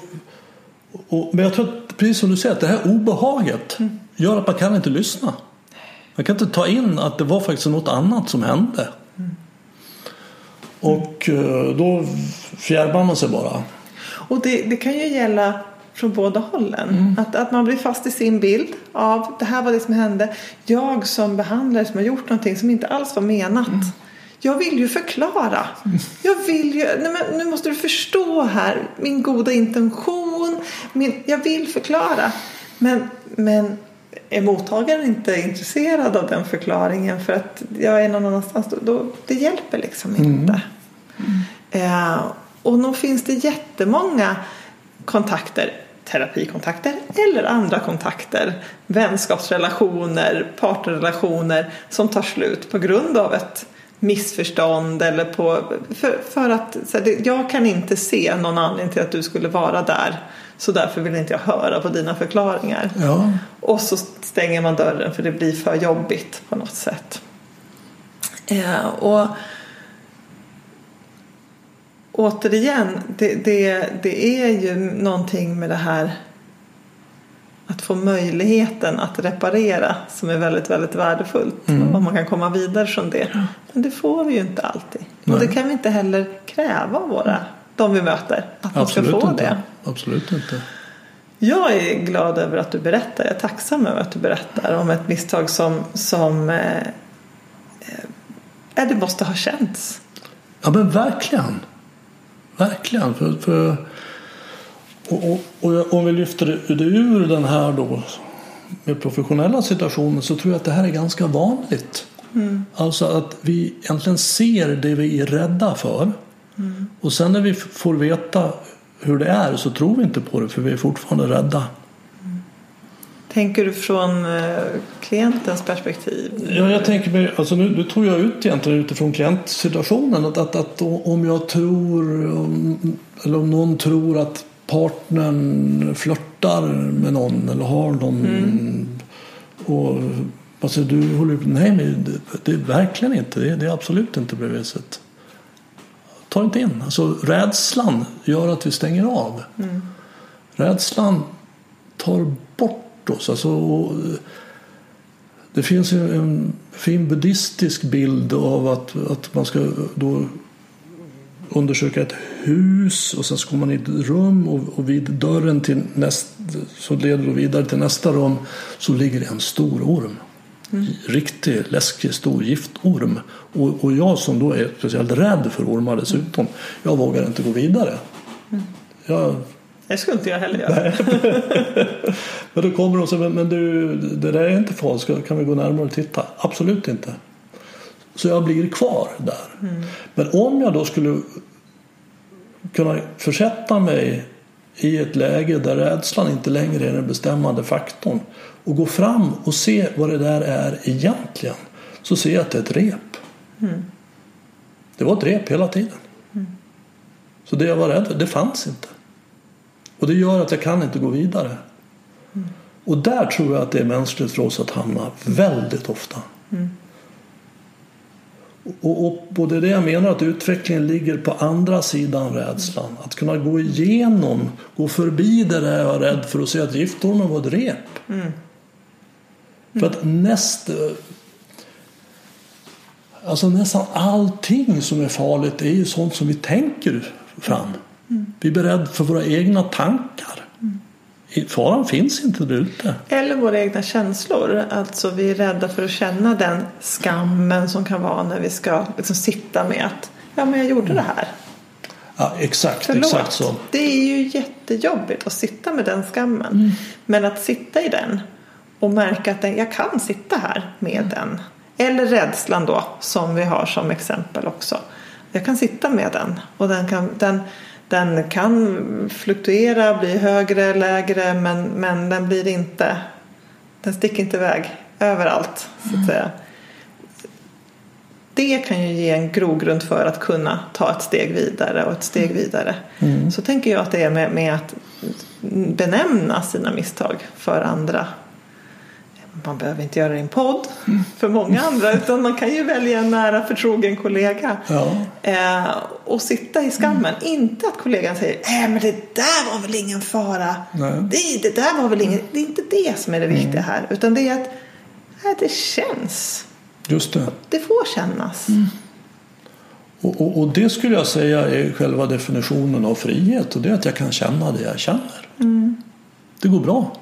Men jag tror att, precis som du säger, att det här obehaget gör att man kan inte lyssna. Man kan inte ta in att det var faktiskt något annat som hände. Och eh, då fjärmar man sig bara. Och det, det kan ju gälla från båda hållen. Mm. Att, att man blir fast i sin bild av det här var det som hände. Jag som behandlare som har gjort någonting som inte alls var menat. Mm. Jag vill ju förklara. Jag vill ju, nej men nu måste du förstå här min goda intention. Min, jag vill förklara. Men, men är mottagaren inte intresserad av den förklaringen för att jag är någon annanstans. Då, då, det hjälper liksom inte. Eh, och nog finns det jättemånga kontakter, terapikontakter eller andra kontakter, vänskapsrelationer, partnerrelationer som tar slut på grund av ett missförstånd eller på, för, för att här, jag kan inte se någon anledning till att du skulle vara där så därför vill inte jag höra på dina förklaringar. Ja. Och så stänger man dörren för det blir för jobbigt på något sätt. Eh, och återigen, det, det, det är ju någonting med det här att få möjligheten att reparera som är väldigt, väldigt värdefullt. Mm. Och man kan komma vidare från det. Men det får vi ju inte alltid. Nej. Och det kan vi inte heller kräva av våra, de vi möter. Att de ska Absolut få inte. det. Absolut inte. Jag är glad över att du berättar. Jag är tacksam över att du berättar om ett misstag som, som eh, eh, det måste ha känts. Ja men verkligen. Verkligen. För, för, och, och, och om vi lyfter det, ur den här då med professionella situationen så tror jag att det här är ganska vanligt. Alltså att vi egentligen ser det vi är rädda för. Och sen när vi får veta hur det är så tror vi inte på det för vi är fortfarande rädda. Tänker du från eh, klientens perspektiv? Ja, jag tänker mig, alltså nu, nu tog jag ut egentligen utifrån klientsituationen att, att, att om jag tror eller om någon tror att partnern flörtar med någon eller har någon och alltså du håller nej men det, det är verkligen inte det, det är absolut inte på det viset. Ta inte in, alltså rädslan gör att vi stänger av. Rädslan tar bort oss. Alltså, och, det finns ju en fin buddhistisk bild av att, att man ska då undersöka ett hus och sen så kommer man i ett rum och, och vid dörren till näst, så leder det vidare till nästa rum så ligger det en stor orm. Riktig läskig stor giftorm. Och, och jag som då är speciellt rädd för ormar dessutom, jag vågar inte gå vidare. Jag, Det skulle inte jag heller göra. men då kommer de och säger, men, du, det där är inte farligt, kan vi gå närmare och titta? Absolut inte. Så jag blir kvar där. Men om jag då skulle kunna försätta mig i ett läge där rädslan inte längre är den bestämmande faktorn och gå fram och se vad det där är egentligen så ser jag att det är ett rep. Det var ett rep hela tiden. Så det jag var rädd för, det fanns inte. Och det gör att jag kan inte gå vidare. Och där tror jag att det är mänskligt för oss att hamna väldigt ofta. Och, och, och det är det jag menar att utvecklingen ligger på andra sidan rädslan. Att kunna gå igenom, gå förbi det där jag var rädd för och se att giftormen var ett rep. För att nästa... Alltså nästan allting som är farligt är ju sånt som vi tänker fram. Vi är beredda för våra egna tankar. Faran finns inte där ute. Eller våra egna känslor. Alltså vi är rädda för att känna den skammen som kan vara när vi ska liksom sitta med att ja men jag gjorde det här. Ja, exakt, Förlåt. exakt så. Det är ju jättejobbigt att sitta med den skammen. Mm. Men att sitta i den och märka att den, jag kan sitta här med Mm. den. Eller rädslan då som vi har som exempel också. Jag kan sitta med den och den kan, den, den kan fluktuera, bli högre, lägre men, men den blir inte den sticker inte iväg överallt så Mm. att säga. det kan ju ge en grogrund för att kunna ta ett steg vidare och ett steg vidare. Mm. Så tänker jag att det är med, med att benämna sina misstag för andra. Man behöver inte göra det i en podd för många andra utan man kan ju välja en nära förtrogen kollega. Ja. Eh, och sitta i skammen. Inte att kollegan säger äh, men det där var väl ingen fara. Nej. Det, det där var väl ingen... Det är inte det som är det viktiga här. Utan det är att äh, det känns. Just det. Det får kännas. Och, och, och det skulle jag säga är själva definitionen av frihet. Och det är att jag kan känna det jag känner. Det går bra.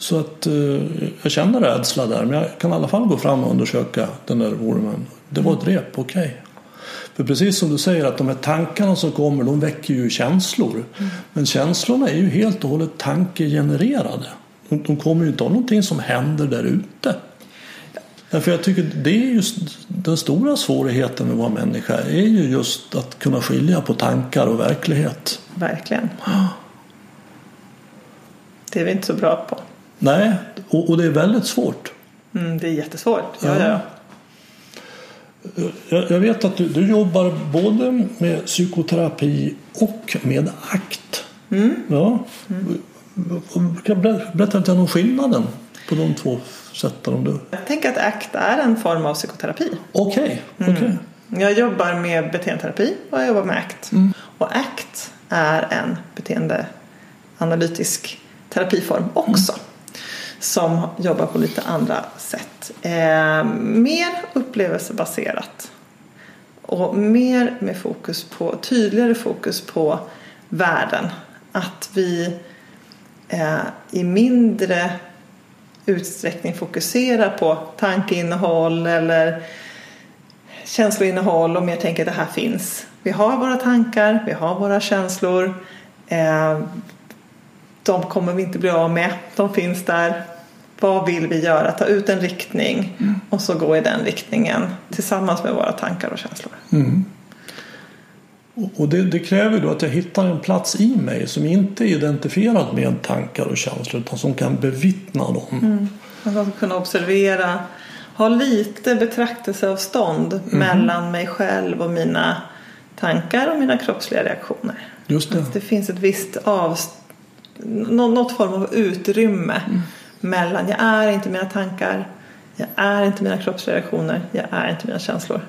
Så att eh, jag känner rädsla där. Men jag kan i alla fall gå fram och undersöka den där ormen. Det var ett rep, okej. För precis som du säger att de här tankarna som kommer de väcker ju känslor. Men känslorna är ju helt och hållet tankegenererade. De, de kommer ju inte av någonting som händer där ute. Därför jag tycker det är just den stora svårigheten med att vara människa är ju just att kunna skilja på tankar och verklighet. Verkligen. Det är vi inte så bra på. Nej, och, och det är väldigt svårt. Mm, det är jättesvårt. Ja, Ja. ja. ja. Jag, jag vet att du, du jobbar både med psykoterapi och med akt. Ja. Kan du ber- berätta lite om skillnaden på de två sätten? Om du... Jag tänker att ACT är en form av psykoterapi. Okej, okej. Jag jobbar med beteendeterapi och jag jobbar med ACT. Och ACT är en beteendeanalytisk terapiform också. Som jobbar på lite andra sätt. Eh, mer upplevelsebaserat. Och mer med fokus på, tydligare fokus på världen. Att vi eh, i mindre utsträckning fokuserar på tankeinnehåll eller känsloinnehåll och mer tänker att det här finns. Vi har våra tankar, vi har våra känslor. Eh, de kommer vi inte bli av med. De finns där. Vad vill vi göra? Ta ut en riktning och så gå i den riktningen tillsammans med våra tankar och känslor. Och- Och det, det kräver då att jag hittar en plats i mig som inte är identifierad med tankar och känslor utan som kan bevittna dem. Man ska kunna observera, ha lite betraktelseavstånd mellan mig själv och mina tankar och mina kroppsliga reaktioner. Just det. Att det finns ett visst av, nå- något form av utrymme mellan jag är inte mina tankar, jag är inte mina kroppsliga reaktioner, jag är inte mina känslor.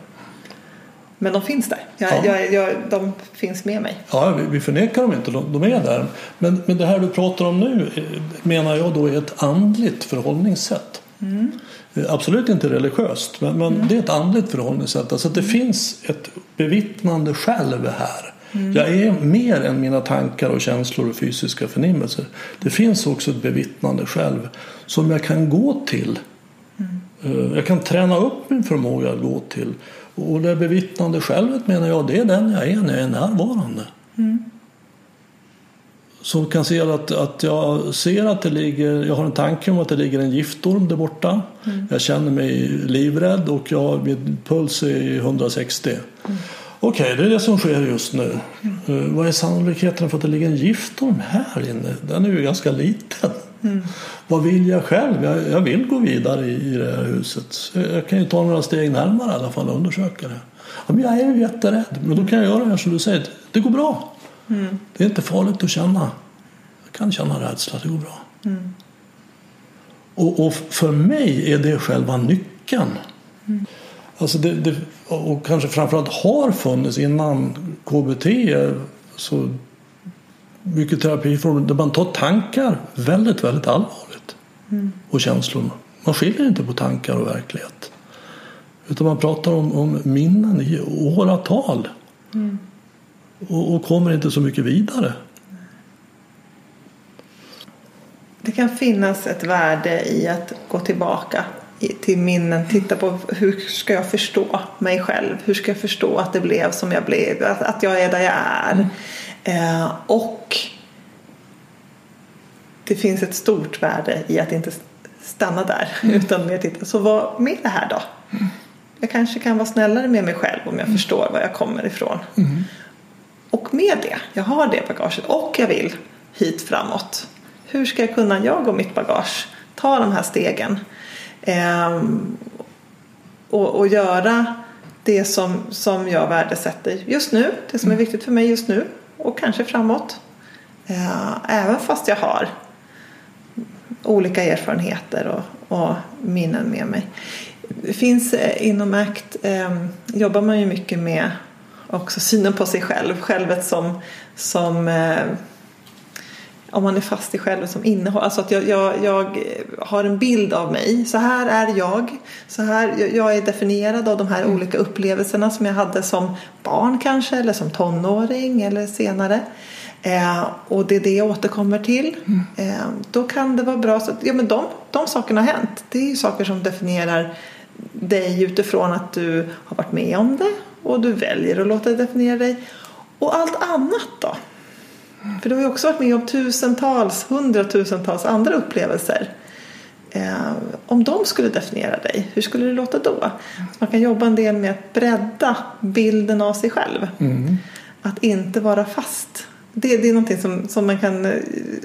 Men de finns där. Jag, Ja. jag, jag, de finns med mig. Ja, vi, vi förnekar dem inte, de, de är där. Men, men det här du pratar om nu eh, menar jag då är ett andligt förhållningssätt. Eh, Absolut inte religiöst, men, men det är ett andligt förhållningssätt. Alltså att det finns ett bevittnande själv här. Jag är mer än mina tankar och känslor och fysiska förnimmelser. Det finns också ett bevittnande själv som jag kan gå till. Eh, Jag kan träna upp min förmåga att gå till. Och det bevittnande självet menar jag, det är den jag är när jag är närvarande. Som kan se att, att jag ser att det ligger, jag har en tanke om att det ligger en giftorm där borta. Jag känner mig livrädd och jag, min puls är 160. Okej, det är det som sker just nu. Eh, vad är sannolikheten för att det ligger en giftorm här inne? Den är ju ganska liten. Vad vill jag själv? Jag, jag vill gå vidare i, i det här huset. Jag kan ju ta några steg närmare i alla fall och undersöka det. Ja, men jag är ju jätterädd. Men då kan jag göra det här som du säger. Det går bra. Det är inte farligt att känna. Jag kan känna rädsla, det går bra. Och, och för mig är det själva nyckeln. Alltså det, det, och kanske framförallt har funnits innan KBT så mycket terapiformer där man tar tankar väldigt, väldigt allvarligt. Och känslorna. Man skiljer inte på tankar och verklighet. Utan man pratar om, om minnen i åratal. Och, och kommer inte så mycket vidare. Det kan finnas ett värde i att gå tillbaka till minnen, titta på hur ska jag förstå mig själv? Hur ska jag förstå att det blev som jag blev? Att, att jag är där jag är? Eh, och det finns ett stort värde i att inte stanna där utan mer titta. Så vad med det här då? Jag kanske kan vara snällare med mig själv om jag förstår var jag kommer ifrån. Och med det, jag har det bagaget och jag vill hit framåt. Hur ska jag kunna, jag och mitt bagage, ta de här stegen? Ehm, och, och göra det som, som jag värdesätter just nu, det som är viktigt för mig just nu och kanske framåt. Eh, även fast jag har olika erfarenheter och, och minnen med mig. Det finns eh, inom ACT eh, jobbar man ju mycket med också synen på sig själv, självet som, som eh, om man är fast i självet som innehåll. Alltså att jag, jag, jag, har en bild av mig. Så här är jag. Så här, jag är definierad av de här mm. olika upplevelserna som jag hade som barn kanske eller som tonåring eller senare. Eh, och det är det jag återkommer till. Mm. Eh, då kan det vara bra. Så, ja, men de, de sakerna har hänt. Det är ju saker som definierar dig utifrån att du har varit med om det och du väljer att låta det definiera dig. Och allt annat då? För du har ju också varit med om tusentals, hundratusentals andra upplevelser. Eh, om de skulle definiera dig, hur skulle det låta då? Så man kan jobba en del med att bredda bilden av sig själv. Mm. Att inte vara fast. Det, det är någonting som, som man kan eh,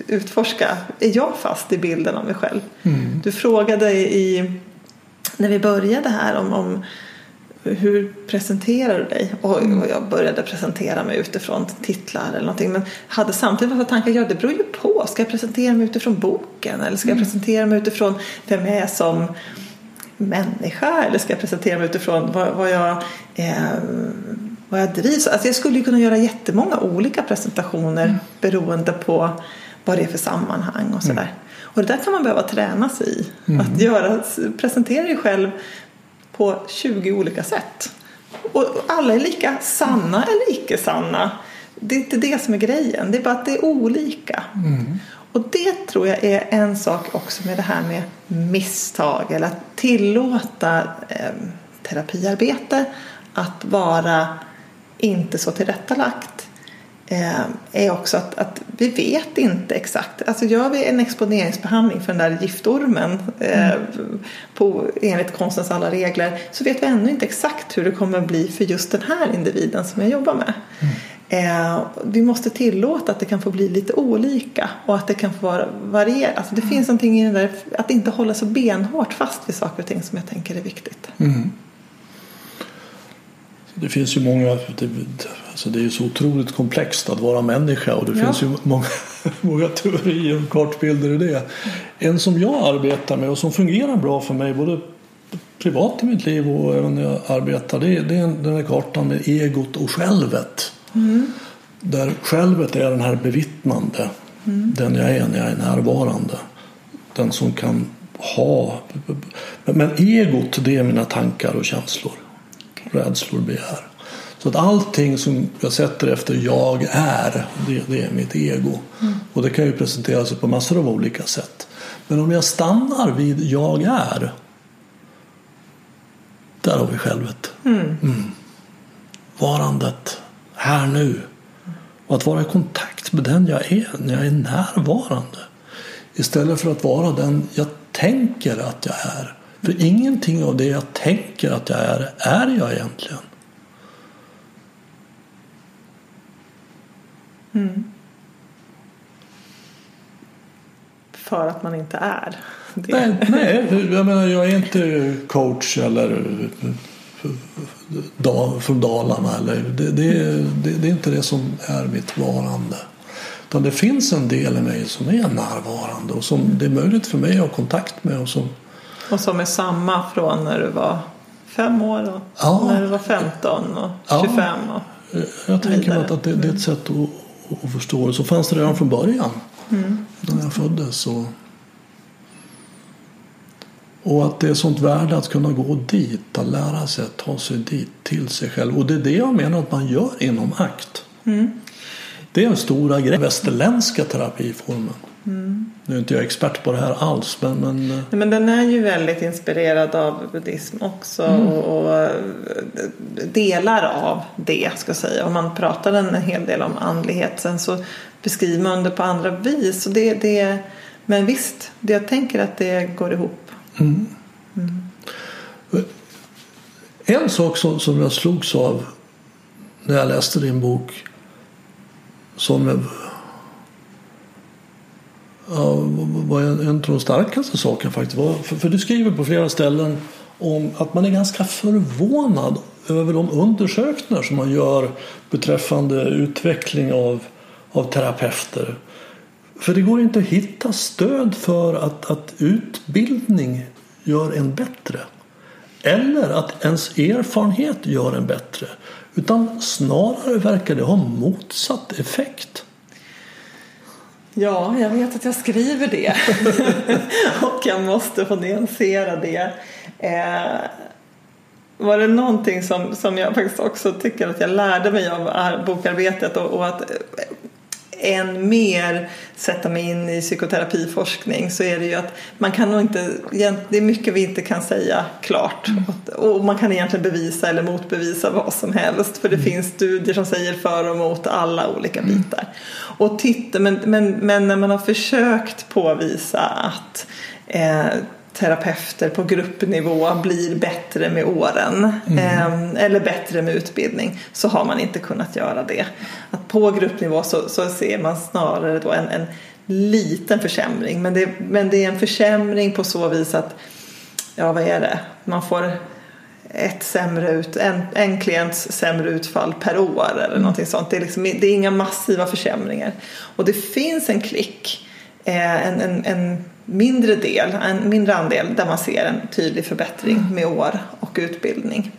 utforska. Är jag fast i bilden av mig själv? Mm. Du frågade i, när vi började här om, om hur presenterar du dig? Och, mm. och, jag började presentera mig utifrån titlar eller någonting. Men hade samtidigt massa tankar, ja det beror ju på. Ska jag presentera mig utifrån boken? Eller ska jag mm. presentera mig utifrån vem jag är som människa? Eller ska jag presentera mig utifrån vad, vad jag eh, vad jag drivs alltså Jag skulle ju kunna göra jättemånga olika presentationer mm. beroende på vad det är för sammanhang och sådär. Mm. Och det där kan man behöva träna sig i. Mm. Att göra, presentera dig själv på 20 olika sätt. Och alla är lika sanna eller icke sanna. Det är inte det som är grejen. Det är bara att det är olika. Mm. Och det tror jag är en sak också med det här med misstag eller att tillåta eh, terapiarbete att vara inte så tillrättalagt är också att, att, vi vet inte exakt. Alltså gör vi en exponeringsbehandling för den där giftormen eh, mm. på, enligt konstens alla regler så vet vi ännu inte exakt hur det kommer att bli för just den här individen som jag jobbar med. Mm. Eh, vi måste tillåta att det kan få bli lite olika och att det kan få vara varierat. Alltså det mm. finns någonting i det där att inte hålla så benhårt fast vid saker och ting som jag tänker är viktigt. Mm. Det finns ju många, alltså det är ju så otroligt komplext att vara människa och det ja. finns ju många, många teorier och kartbilder i det. En som jag arbetar med och som fungerar bra för mig både privat i mitt liv och även när jag arbetar det är, det är den här kartan med egot och självet. Mm. Där självet är den här bevittnande, mm. den jag är när jag är närvarande. Den som kan ha, men egot det är mina tankar och känslor rädslor, begär. Så att allting som jag sätter efter jag är, det, det är mitt ego. Mm. Och det kan ju presentera sig på massor av olika sätt. Men om jag stannar vid jag är, där har vi självet. Mm. Mm. Varandet, här nu. Och att vara i kontakt med den jag är när jag är närvarande. Istället för att vara den jag tänker att jag är. För ingenting av det jag tänker att jag är, är jag egentligen. Mm. För att man inte är det. Nej, nej jag menar jag är inte coach eller från Dalarna. Eller, det, det, det, det är inte det som är mitt varande. Utan det finns en del i mig som är närvarande och som det är möjligt för mig att ha kontakt med och som och som är samma från när du var fem år och ja. när du var 15 och 25 ja. och Jag tänker mig att det, det, är ett sätt att, att förstå det. Så fanns det redan från början. Mm. När jag föddes. Och, och att det är sånt värde att kunna gå dit, att lära sig att ta sig dit till sig själv. Och det är det jag menar att man gör inom ACT. Mm. Det är den stora grejen, västerländska terapiformen. Mm. Nu är inte jag expert på det här alls. Men, men... Nej, men den är ju väldigt inspirerad av buddhism också. Mm. Och, och, eh, delar av det ska jag säga. Om man pratar en hel del om andlighet. Sen så beskriver man det på andra vis. Och det, det, men visst, det, jag tänker att det går ihop. Mm. Mm. En sak som, som jag slogs av när jag läste din bok. Som var en, av de starkaste sakerna faktiskt. Var, för, för, du skriver på flera ställen om att man är ganska förvånad över de undersökningar som man gör beträffande utveckling av, av terapeuter. För det går inte att hitta stöd för att, att utbildning gör en bättre. Eller att ens erfarenhet gör en bättre. Utan snarare verkar det ha motsatt effekt. Ja, jag vet att jag skriver det. och jag måste få nyansera det. Eh, var det någonting som, som jag faktiskt också tycker att jag lärde mig av bokarbetet och, och att än mer sätta mig in i psykoterapiforskning så är det ju att man kan nog inte, det är mycket vi inte kan säga klart mm. och man kan egentligen bevisa eller motbevisa vad som helst för det mm. finns studier som säger för och mot alla olika mm. bitar. Och titta, men, men, men när man har försökt påvisa att eh, terapeuter på gruppnivå blir bättre med åren mm. eh, eller bättre med utbildning så har man inte kunnat göra det. Att på gruppnivå så, så ser man snarare då en, en liten försämring men det, men det är en försämring på så vis att ja vad är det, man får ett sämre ut, en, en klients sämre utfall per år eller mm. någonting sånt. Det är, liksom, det är inga massiva försämringar. Och det finns en klick, en, en, en mindre del, en mindre andel där man ser en tydlig förbättring mm. med år och utbildning.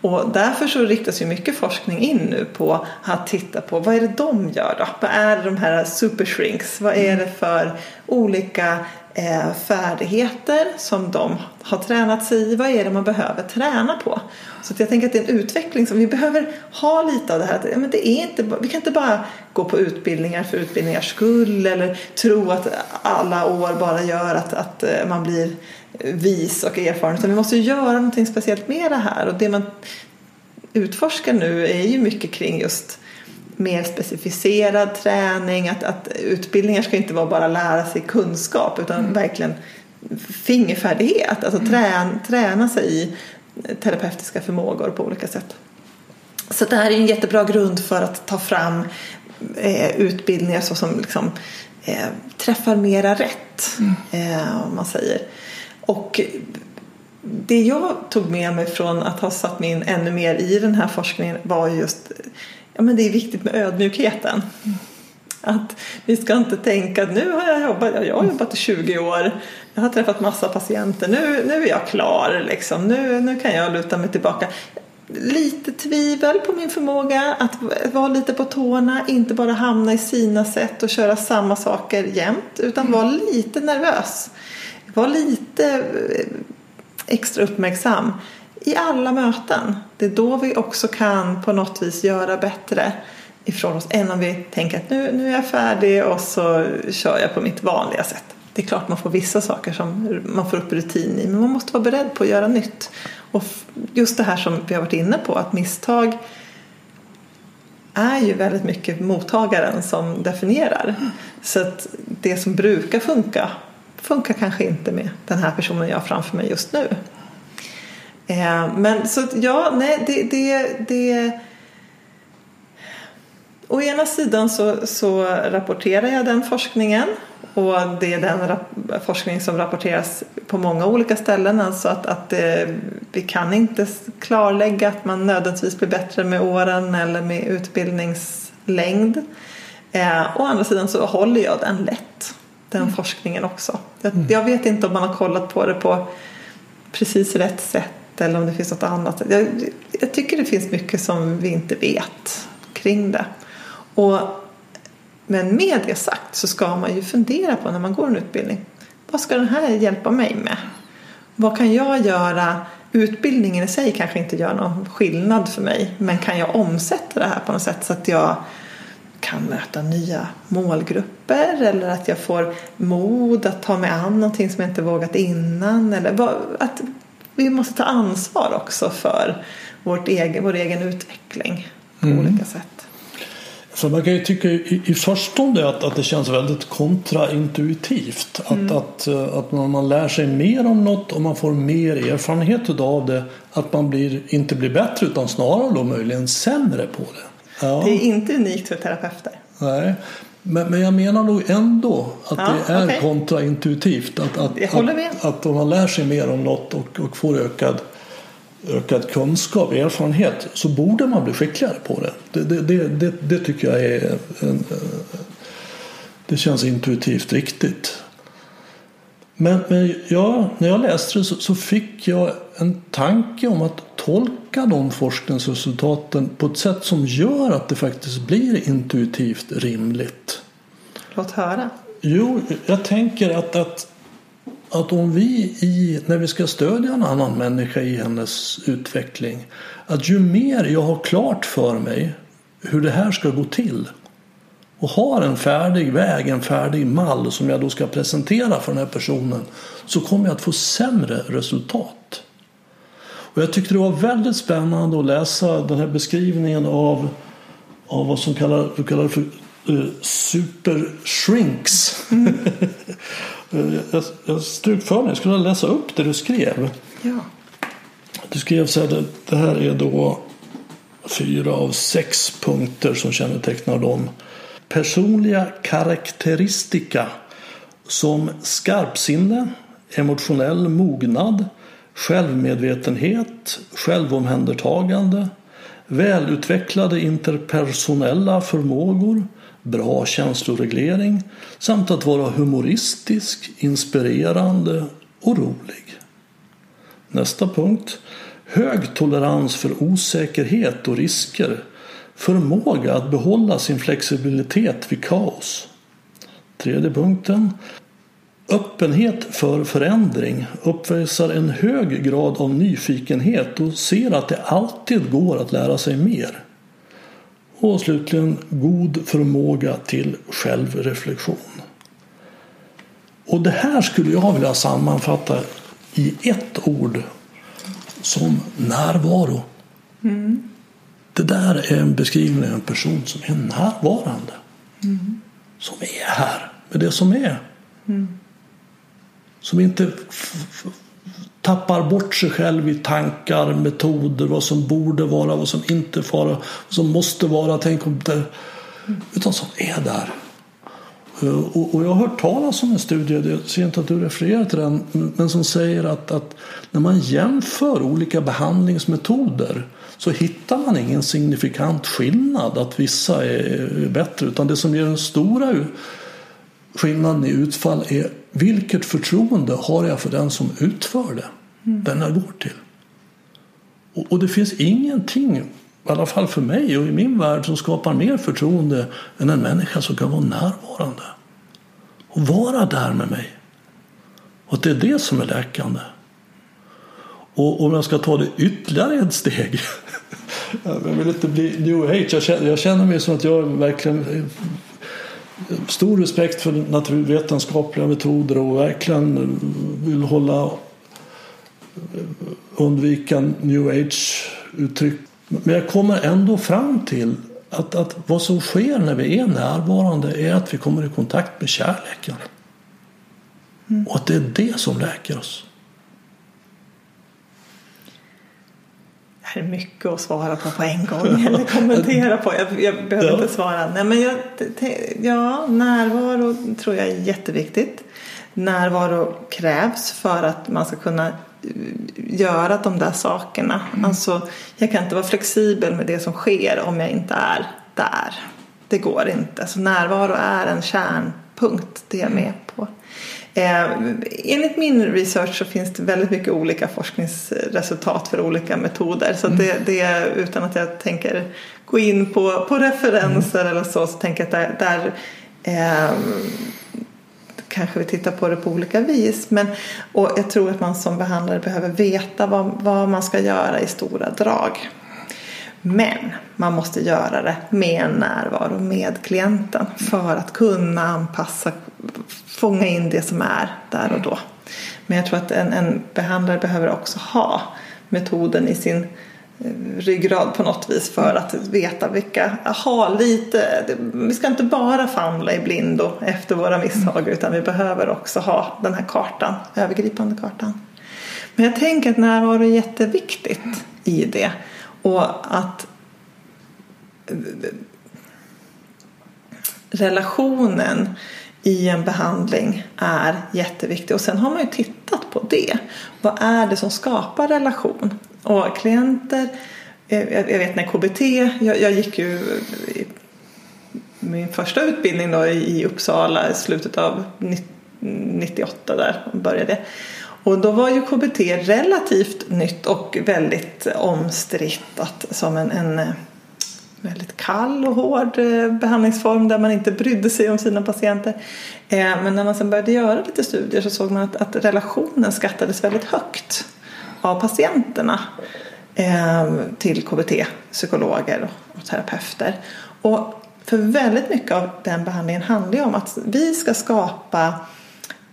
Och därför så riktas ju mycket forskning in nu på att titta på vad är det de gör då? Vad är de här supershrinks? Vad är det för olika eh, färdigheter som de har tränat sig i? Vad är det man behöver träna på? Så jag tänker att det är en utveckling som vi behöver ha lite av det här. Men det är inte, vi kan inte bara gå på utbildningar för utbildningars skull eller tro att alla år bara gör att, att eh, man blir vis och erfaren. Utan vi måste göra någonting speciellt med det här. Och det man utforskar nu är ju mycket kring just mer specificerad träning. Att, att utbildningar ska inte vara bara lära sig kunskap utan mm. verkligen fingerfärdighet. Alltså mm. trän, träna sig i terapeutiska förmågor på olika sätt. Så det här är en jättebra grund för att ta fram eh, utbildningar som liksom, eh, träffar mera rätt. Mm. Eh, om man säger. Och det jag tog med mig från att ha satt mig in ännu mer i den här forskningen var just ja, men det är viktigt med ödmjukheten. Att vi ska inte tänka att nu har jag jobbat, jag har jobbat i 20 år, jag har träffat massa patienter, nu, nu är jag klar, liksom. nu, nu kan jag luta mig tillbaka. Lite tvivel på min förmåga att vara lite på tårna, inte bara hamna i sina sätt och köra samma saker jämt, utan vara lite nervös. Var lite eh, extra uppmärksam i alla möten. Det är då vi också kan på något vis göra bättre ifrån oss än om vi tänker att nu, nu är jag färdig och så kör jag på mitt vanliga sätt. Det är klart man får vissa saker som man får upp rutin i men man måste vara beredd på att göra nytt. Och just det här som vi har varit inne på att misstag är ju väldigt mycket mottagaren som definierar. Så att det som brukar funka funkar kanske inte med den här personen jag har framför mig just nu. Eh, men så ja, nej, det, det, det Å ena sidan så, så rapporterar jag den forskningen och det är den forskning som rapporteras på många olika ställen. Alltså att, att eh, vi kan inte klarlägga att man nödvändigtvis blir bättre med åren eller med utbildningslängd. Eh, å andra sidan så håller jag den lätt, den mm. forskningen också. Jag, mm. jag, vet inte om man har kollat på det på precis rätt sätt eller om det finns något annat. Jag, jag tycker det finns mycket som vi inte vet kring det. Och, men med det sagt så ska man ju fundera på när man går en utbildning. Vad ska den här hjälpa mig med? Vad kan jag göra? Utbildningen i sig kanske inte gör någon skillnad för mig. Men kan jag omsätta det här på något sätt så att jag kan möta nya målgrupper eller att jag får mod att ta mig an någonting som jag inte vågat innan. Eller att vi måste ta ansvar också för vårt egen, vår egen utveckling på mm. olika sätt. Så man kan ju tycka i, i förstone att, att det känns väldigt kontraintuitivt. Att, mm. att, eh, att man, man lär sig mer om något och man får mer erfarenhet av det. Att man blir, inte blir bättre utan snarare då möjligen sämre på det. Ja. Det är inte unikt för terapeuter. Nej. Men, men jag menar nog ändå att Ja, det är okej. kontraintuitivt. Att, att. Att, att om man lär sig mer om något och, och får ökad, ökad kunskap, erfarenhet, så borde man bli skickligare på det. Det, det, det, det, tycker jag är en, det känns intuitivt riktigt. Men, men ja, när jag läste det så, så fick jag en tanke om att tolka de forskningsresultaten på ett sätt som gör att det faktiskt blir intuitivt rimligt. Låt höra. Jo, jag tänker att, att, att om vi i, när vi ska stödja en annan människa i hennes utveckling, att ju mer jag har klart för mig hur det här ska gå till och har en färdig väg, en färdig mall som jag då ska presentera för den här personen så kommer jag att få sämre resultat. Och jag tyckte det var väldigt spännande att läsa den här beskrivningen av, av vad som kallar, du kallar för uh, super shrinks. Eh, jag, jag strök för mig, jag skulle läsa upp det du skrev. Ja. Du skrev så här, det här är då fyra av sex punkter som kännetecknar dem. Personliga karaktäristika som skarpsinne, emotionell mognad, självmedvetenhet, självomhändertagande, välutvecklade interpersonella förmågor, bra känsloreglering samt att vara humoristisk, inspirerande och rolig. Nästa punkt. Hög tolerans för osäkerhet och risker. Förmåga att behålla sin flexibilitet vid kaos. Tredje punkten. Öppenhet för förändring uppvisar en hög grad av nyfikenhet och ser att det alltid går att lära sig mer. Och slutligen god förmåga till självreflektion. Och det här skulle jag vilja sammanfatta i ett ord som närvaro. Det där är en beskrivning av en person som är närvarande. Som är här med det som är. Som inte tappar bort sig själv i tankar, metoder, vad som borde vara, vad som inte får vara, vad som måste vara, tänk om det... Utan som är där. Eh, och, jag har hört talas om en studie, jag ser inte att du refererar till den, men som säger att, att när man jämför olika behandlingsmetoder så hittar man ingen signifikant skillnad att vissa är bättre utan det som ger den stora skillnaden i utfall är vilket förtroende har jag för den som utför det den jag går till. Och, och det finns ingenting, i alla fall för mig och i min värld, som skapar mer förtroende än en människa som kan vara närvarande och vara där med mig. Och det är det som är läkande. Och om jag ska ta det ytterligare ett steg. Jag vill inte bli new age. Jag känner, jag känner mig som att jag verkligen stor respekt för naturvetenskapliga metoder och verkligen vill hålla undvika new age-uttryck. Men jag kommer ändå fram till att, att vad som sker när vi är närvarande är att vi kommer i kontakt med kärleken. Och att det är det som läker oss. Här är mycket att svara på på en gång eller kommentera på. Jag, jag behöver Ja. inte svara. Nej, men jag, ja, närvaro tror jag är jätteviktigt. Närvaro krävs för att man ska kunna eh, göra de där sakerna. Alltså, jag kan inte vara flexibel med det som sker om jag inte är där. Det går inte. Så närvaro är en kärnpunkt, det är jag med på. Eh, enligt min research så finns det väldigt mycket olika forskningsresultat för olika metoder. Så att det, det utan att jag tänker gå in på, på referenser eller så, så tänker jag att där, där eh, kanske vi tittar på det på olika vis. Men, och jag tror att man som behandlare behöver veta vad, vad man ska göra i stora drag. Men man måste göra det med en närvaro med klienten för att kunna anpassa, fånga in det som är där och då. Men jag tror att en, en behandlare behöver också ha metoden i sin eh, ryggrad på något vis för att veta vilka, ha lite, vi ska inte bara famla i blindo efter våra misstag utan vi behöver också ha den här kartan, övergripande kartan. Men jag tänker att närvaro är jätteviktigt i det och att eh, relationen i en behandling är jätteviktig. Och sen har man ju tittat på det. Vad är det som skapar relation? Och klienter, eh, jag vet när KBT, jag, jag gick ju eh, min första utbildning då i Uppsala i slutet av 98 där började. Och då var ju KBT relativt nytt och väldigt eh, omstrittat som en, en eh, väldigt kall och hård eh, behandlingsform där man inte brydde sig om sina patienter. Men när man sen började göra lite studier så såg man att, att relationen skattades väldigt högt av patienterna ehm, till KBT-psykologer och terapeuter. Och för väldigt mycket av den behandlingen handlar ju om att vi ska skapa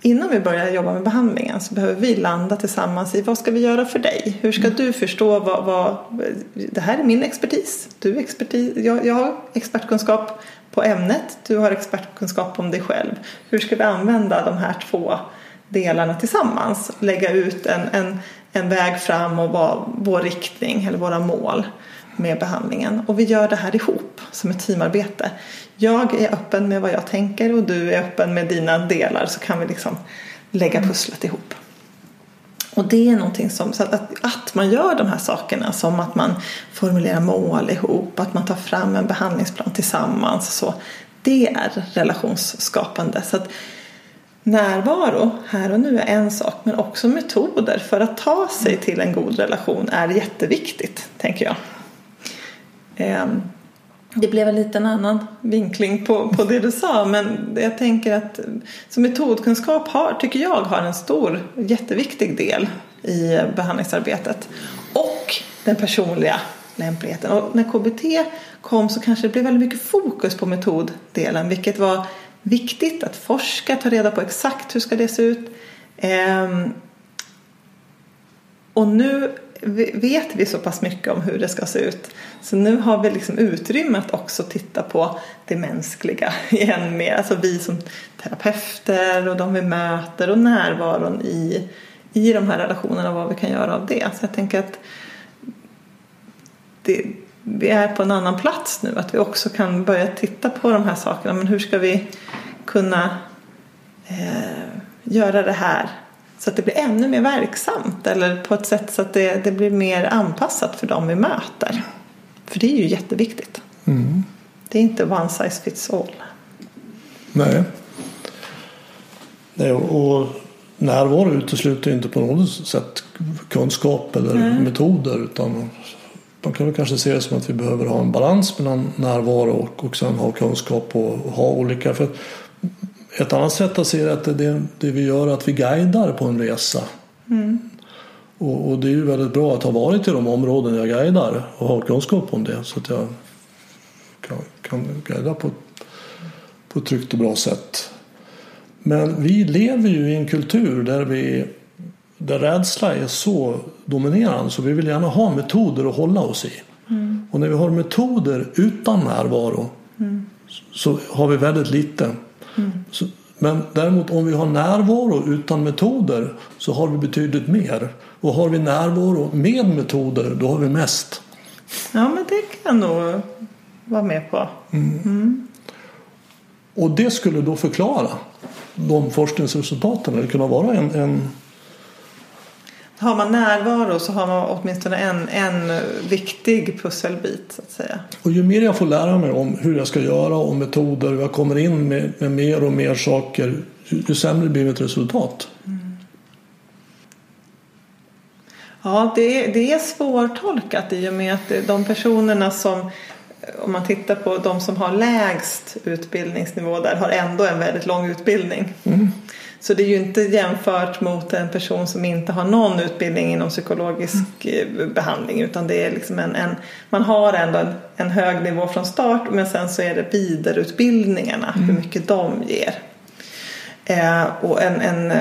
innan vi börjar jobba med behandlingen så behöver vi landa tillsammans i vad ska vi göra för dig? Hur ska du förstå vad, vad det här är min expertis. Du expertis jag, jag har expertkunskap på ämnet, du har expertkunskap om dig själv. Hur ska vi använda de här två delarna tillsammans? Lägga ut en, en, en väg fram och vad, vår riktning eller våra mål med behandlingen. Och vi gör det här ihop som ett teamarbete. Jag är öppen med vad jag tänker och du är öppen med dina delar så kan vi liksom lägga pusslet ihop. Och det är någonting som, så att, att man gör de här sakerna som att man formulerar mål ihop, att man tar fram en behandlingsplan tillsammans så, det är relationsskapande. Så att närvaro här och nu är en sak men också metoder för att ta sig till en god relation är jätteviktigt, tänker jag. Ehm, det blev en liten annan vinkling på, på det du sa men jag tänker att så metodkunskap har, tycker jag har en stor jätteviktig del i behandlingsarbetet och den personliga lämpligheten. Och när KBT kom så kanske det blev väldigt mycket fokus på metoddelen vilket var viktigt att forska, ta reda på exakt hur ska det se ut. Ehm, och nu vet vi så pass mycket om hur det ska se ut. Så nu har vi liksom utrymme att också titta på det mänskliga igen mer. Alltså vi som terapeuter och de vi möter och närvaron i, i de här relationerna och vad vi kan göra av det. Så jag tänker att det, vi är på en annan plats nu. Att vi också kan börja titta på de här sakerna. Men hur ska vi kunna eh, göra det här så att det blir ännu mer verksamt eller på ett sätt så att det, det blir mer anpassat för dem vi möter. För det är ju jätteviktigt. Mm. Det är inte one size fits all. Nej. Nej och närvaro utesluter inte på något sätt kunskap eller Nej. metoder utan man kan väl kanske se det som att vi behöver ha en balans mellan närvaro och, och sen ha kunskap och ha olika. För ett annat sätt att se det är att det, det vi gör är att vi guidar på en resa. Mm. Och, och, det är ju väldigt bra att ha varit i de områden jag guidar och ha kunskap om det så att jag kan, kan guida på, på ett tryggt och bra sätt. Men vi lever ju i en kultur där, vi, där rädsla är så dominerande så vi vill gärna ha metoder att hålla oss i. Mm. Och när vi har metoder utan närvaro mm. så har vi väldigt lite. Mm. Så, men däremot om vi har närvaro utan metoder så har vi betydligt mer. Och har vi närvaro med metoder då har vi mest. Ja men det kan jag nog vara med på. Mm. Mm. Och det skulle då förklara de forskningsresultaten. Det kunna vara en, en har man närvaro så har man åtminstone en, en viktig pusselbit så att säga. Och ju mer jag får lära mig om hur jag ska göra och metoder och jag kommer in med, med mer och mer saker ju, sämre blir mitt resultat. Mm. Ja, det, det är svårtolkat i och med att de personerna som om man tittar på de som har lägst utbildningsnivå där har ändå en väldigt lång utbildning. Mm. Så det är ju inte jämfört mot en person som inte har någon utbildning inom psykologisk mm. behandling utan det är liksom en, en man har ändå en, en, hög nivå från start men sen så är det vidareutbildningarna, mm. hur mycket de ger. Eh, och en, en,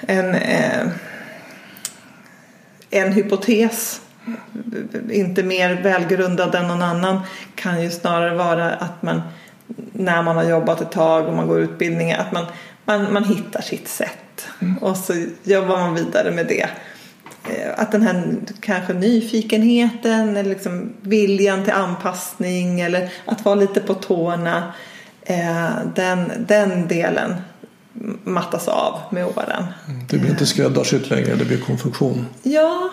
en, eh, en hypotes inte mer välgrundad än någon annan kan ju snarare vara att man när man har jobbat ett tag och man går utbildningar att man, man, man hittar sitt sätt mm. och så jobbar man vidare med det. Eh, att den här kanske nyfikenheten eller liksom viljan till anpassning eller att vara lite på tårna eh, den, den delen mattas av med åren. Det blir inte skräddarsytt längre, det blir konfektion. Ja,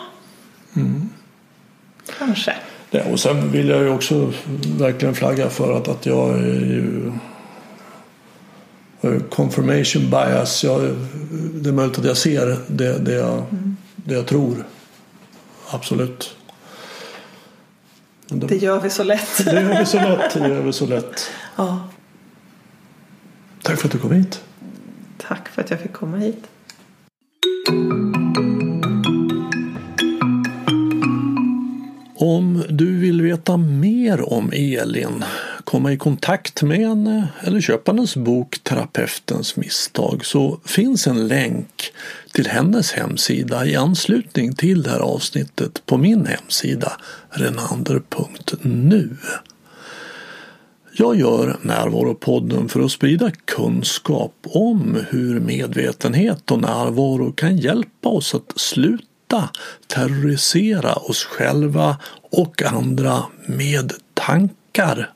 kanske. Ja, och sen vill jag ju också verkligen flagga för att, att jag är ju eh, confirmation bias. Jag, det är möjligt att jag ser det, det, jag, det jag tror. Absolut. Men Det gör vi så lätt. det gör vi så lätt. Det gör vi så lätt. Ja, Tack för att du kom hit. tack för att jag fick komma hit. Om du vill veta mer om Elin, komma i kontakt med henne eller köpa hennes bok Terapeutens misstag så finns en länk till hennes hemsida i anslutning till det här avsnittet på min hemsida renander.nu. Jag gör Närvaropodden för att sprida kunskap om hur medvetenhet och närvaro kan hjälpa oss att sluta terrorisera oss själva och andra med tankar.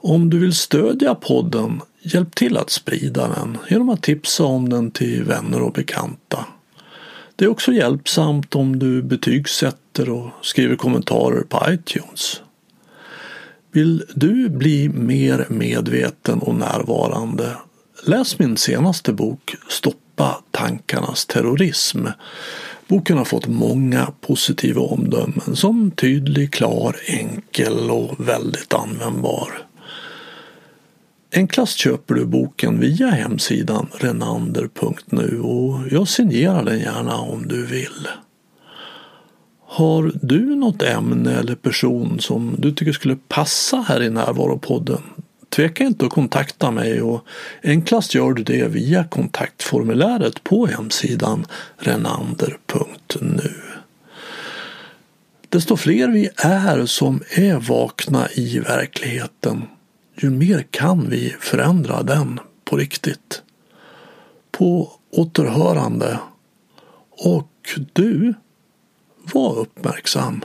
Om du vill stödja podden, hjälp till att sprida den genom att tipsa om den till vänner och bekanta. Det är också hjälpsamt om du betygsätter och skriver kommentarer på iTunes. Vill du bli mer medveten och närvarande? Läs min senaste bok Stoppa tankarnas terrorism. Boken har fått många positiva omdömen som tydlig, klar, enkel och väldigt användbar. Enklast köper du boken via hemsidan renander.nu och jag signerar den gärna om du vill. Har du något ämne eller person som du tycker skulle passa här i Närvaropodden? Tveka inte att kontakta mig och enklast gör du det via kontaktformuläret på hemsidan renander.nu. Desto fler vi är som är vakna i verkligheten, ju mer kan vi förändra den på riktigt. På återhörande. Och du, var uppmärksam.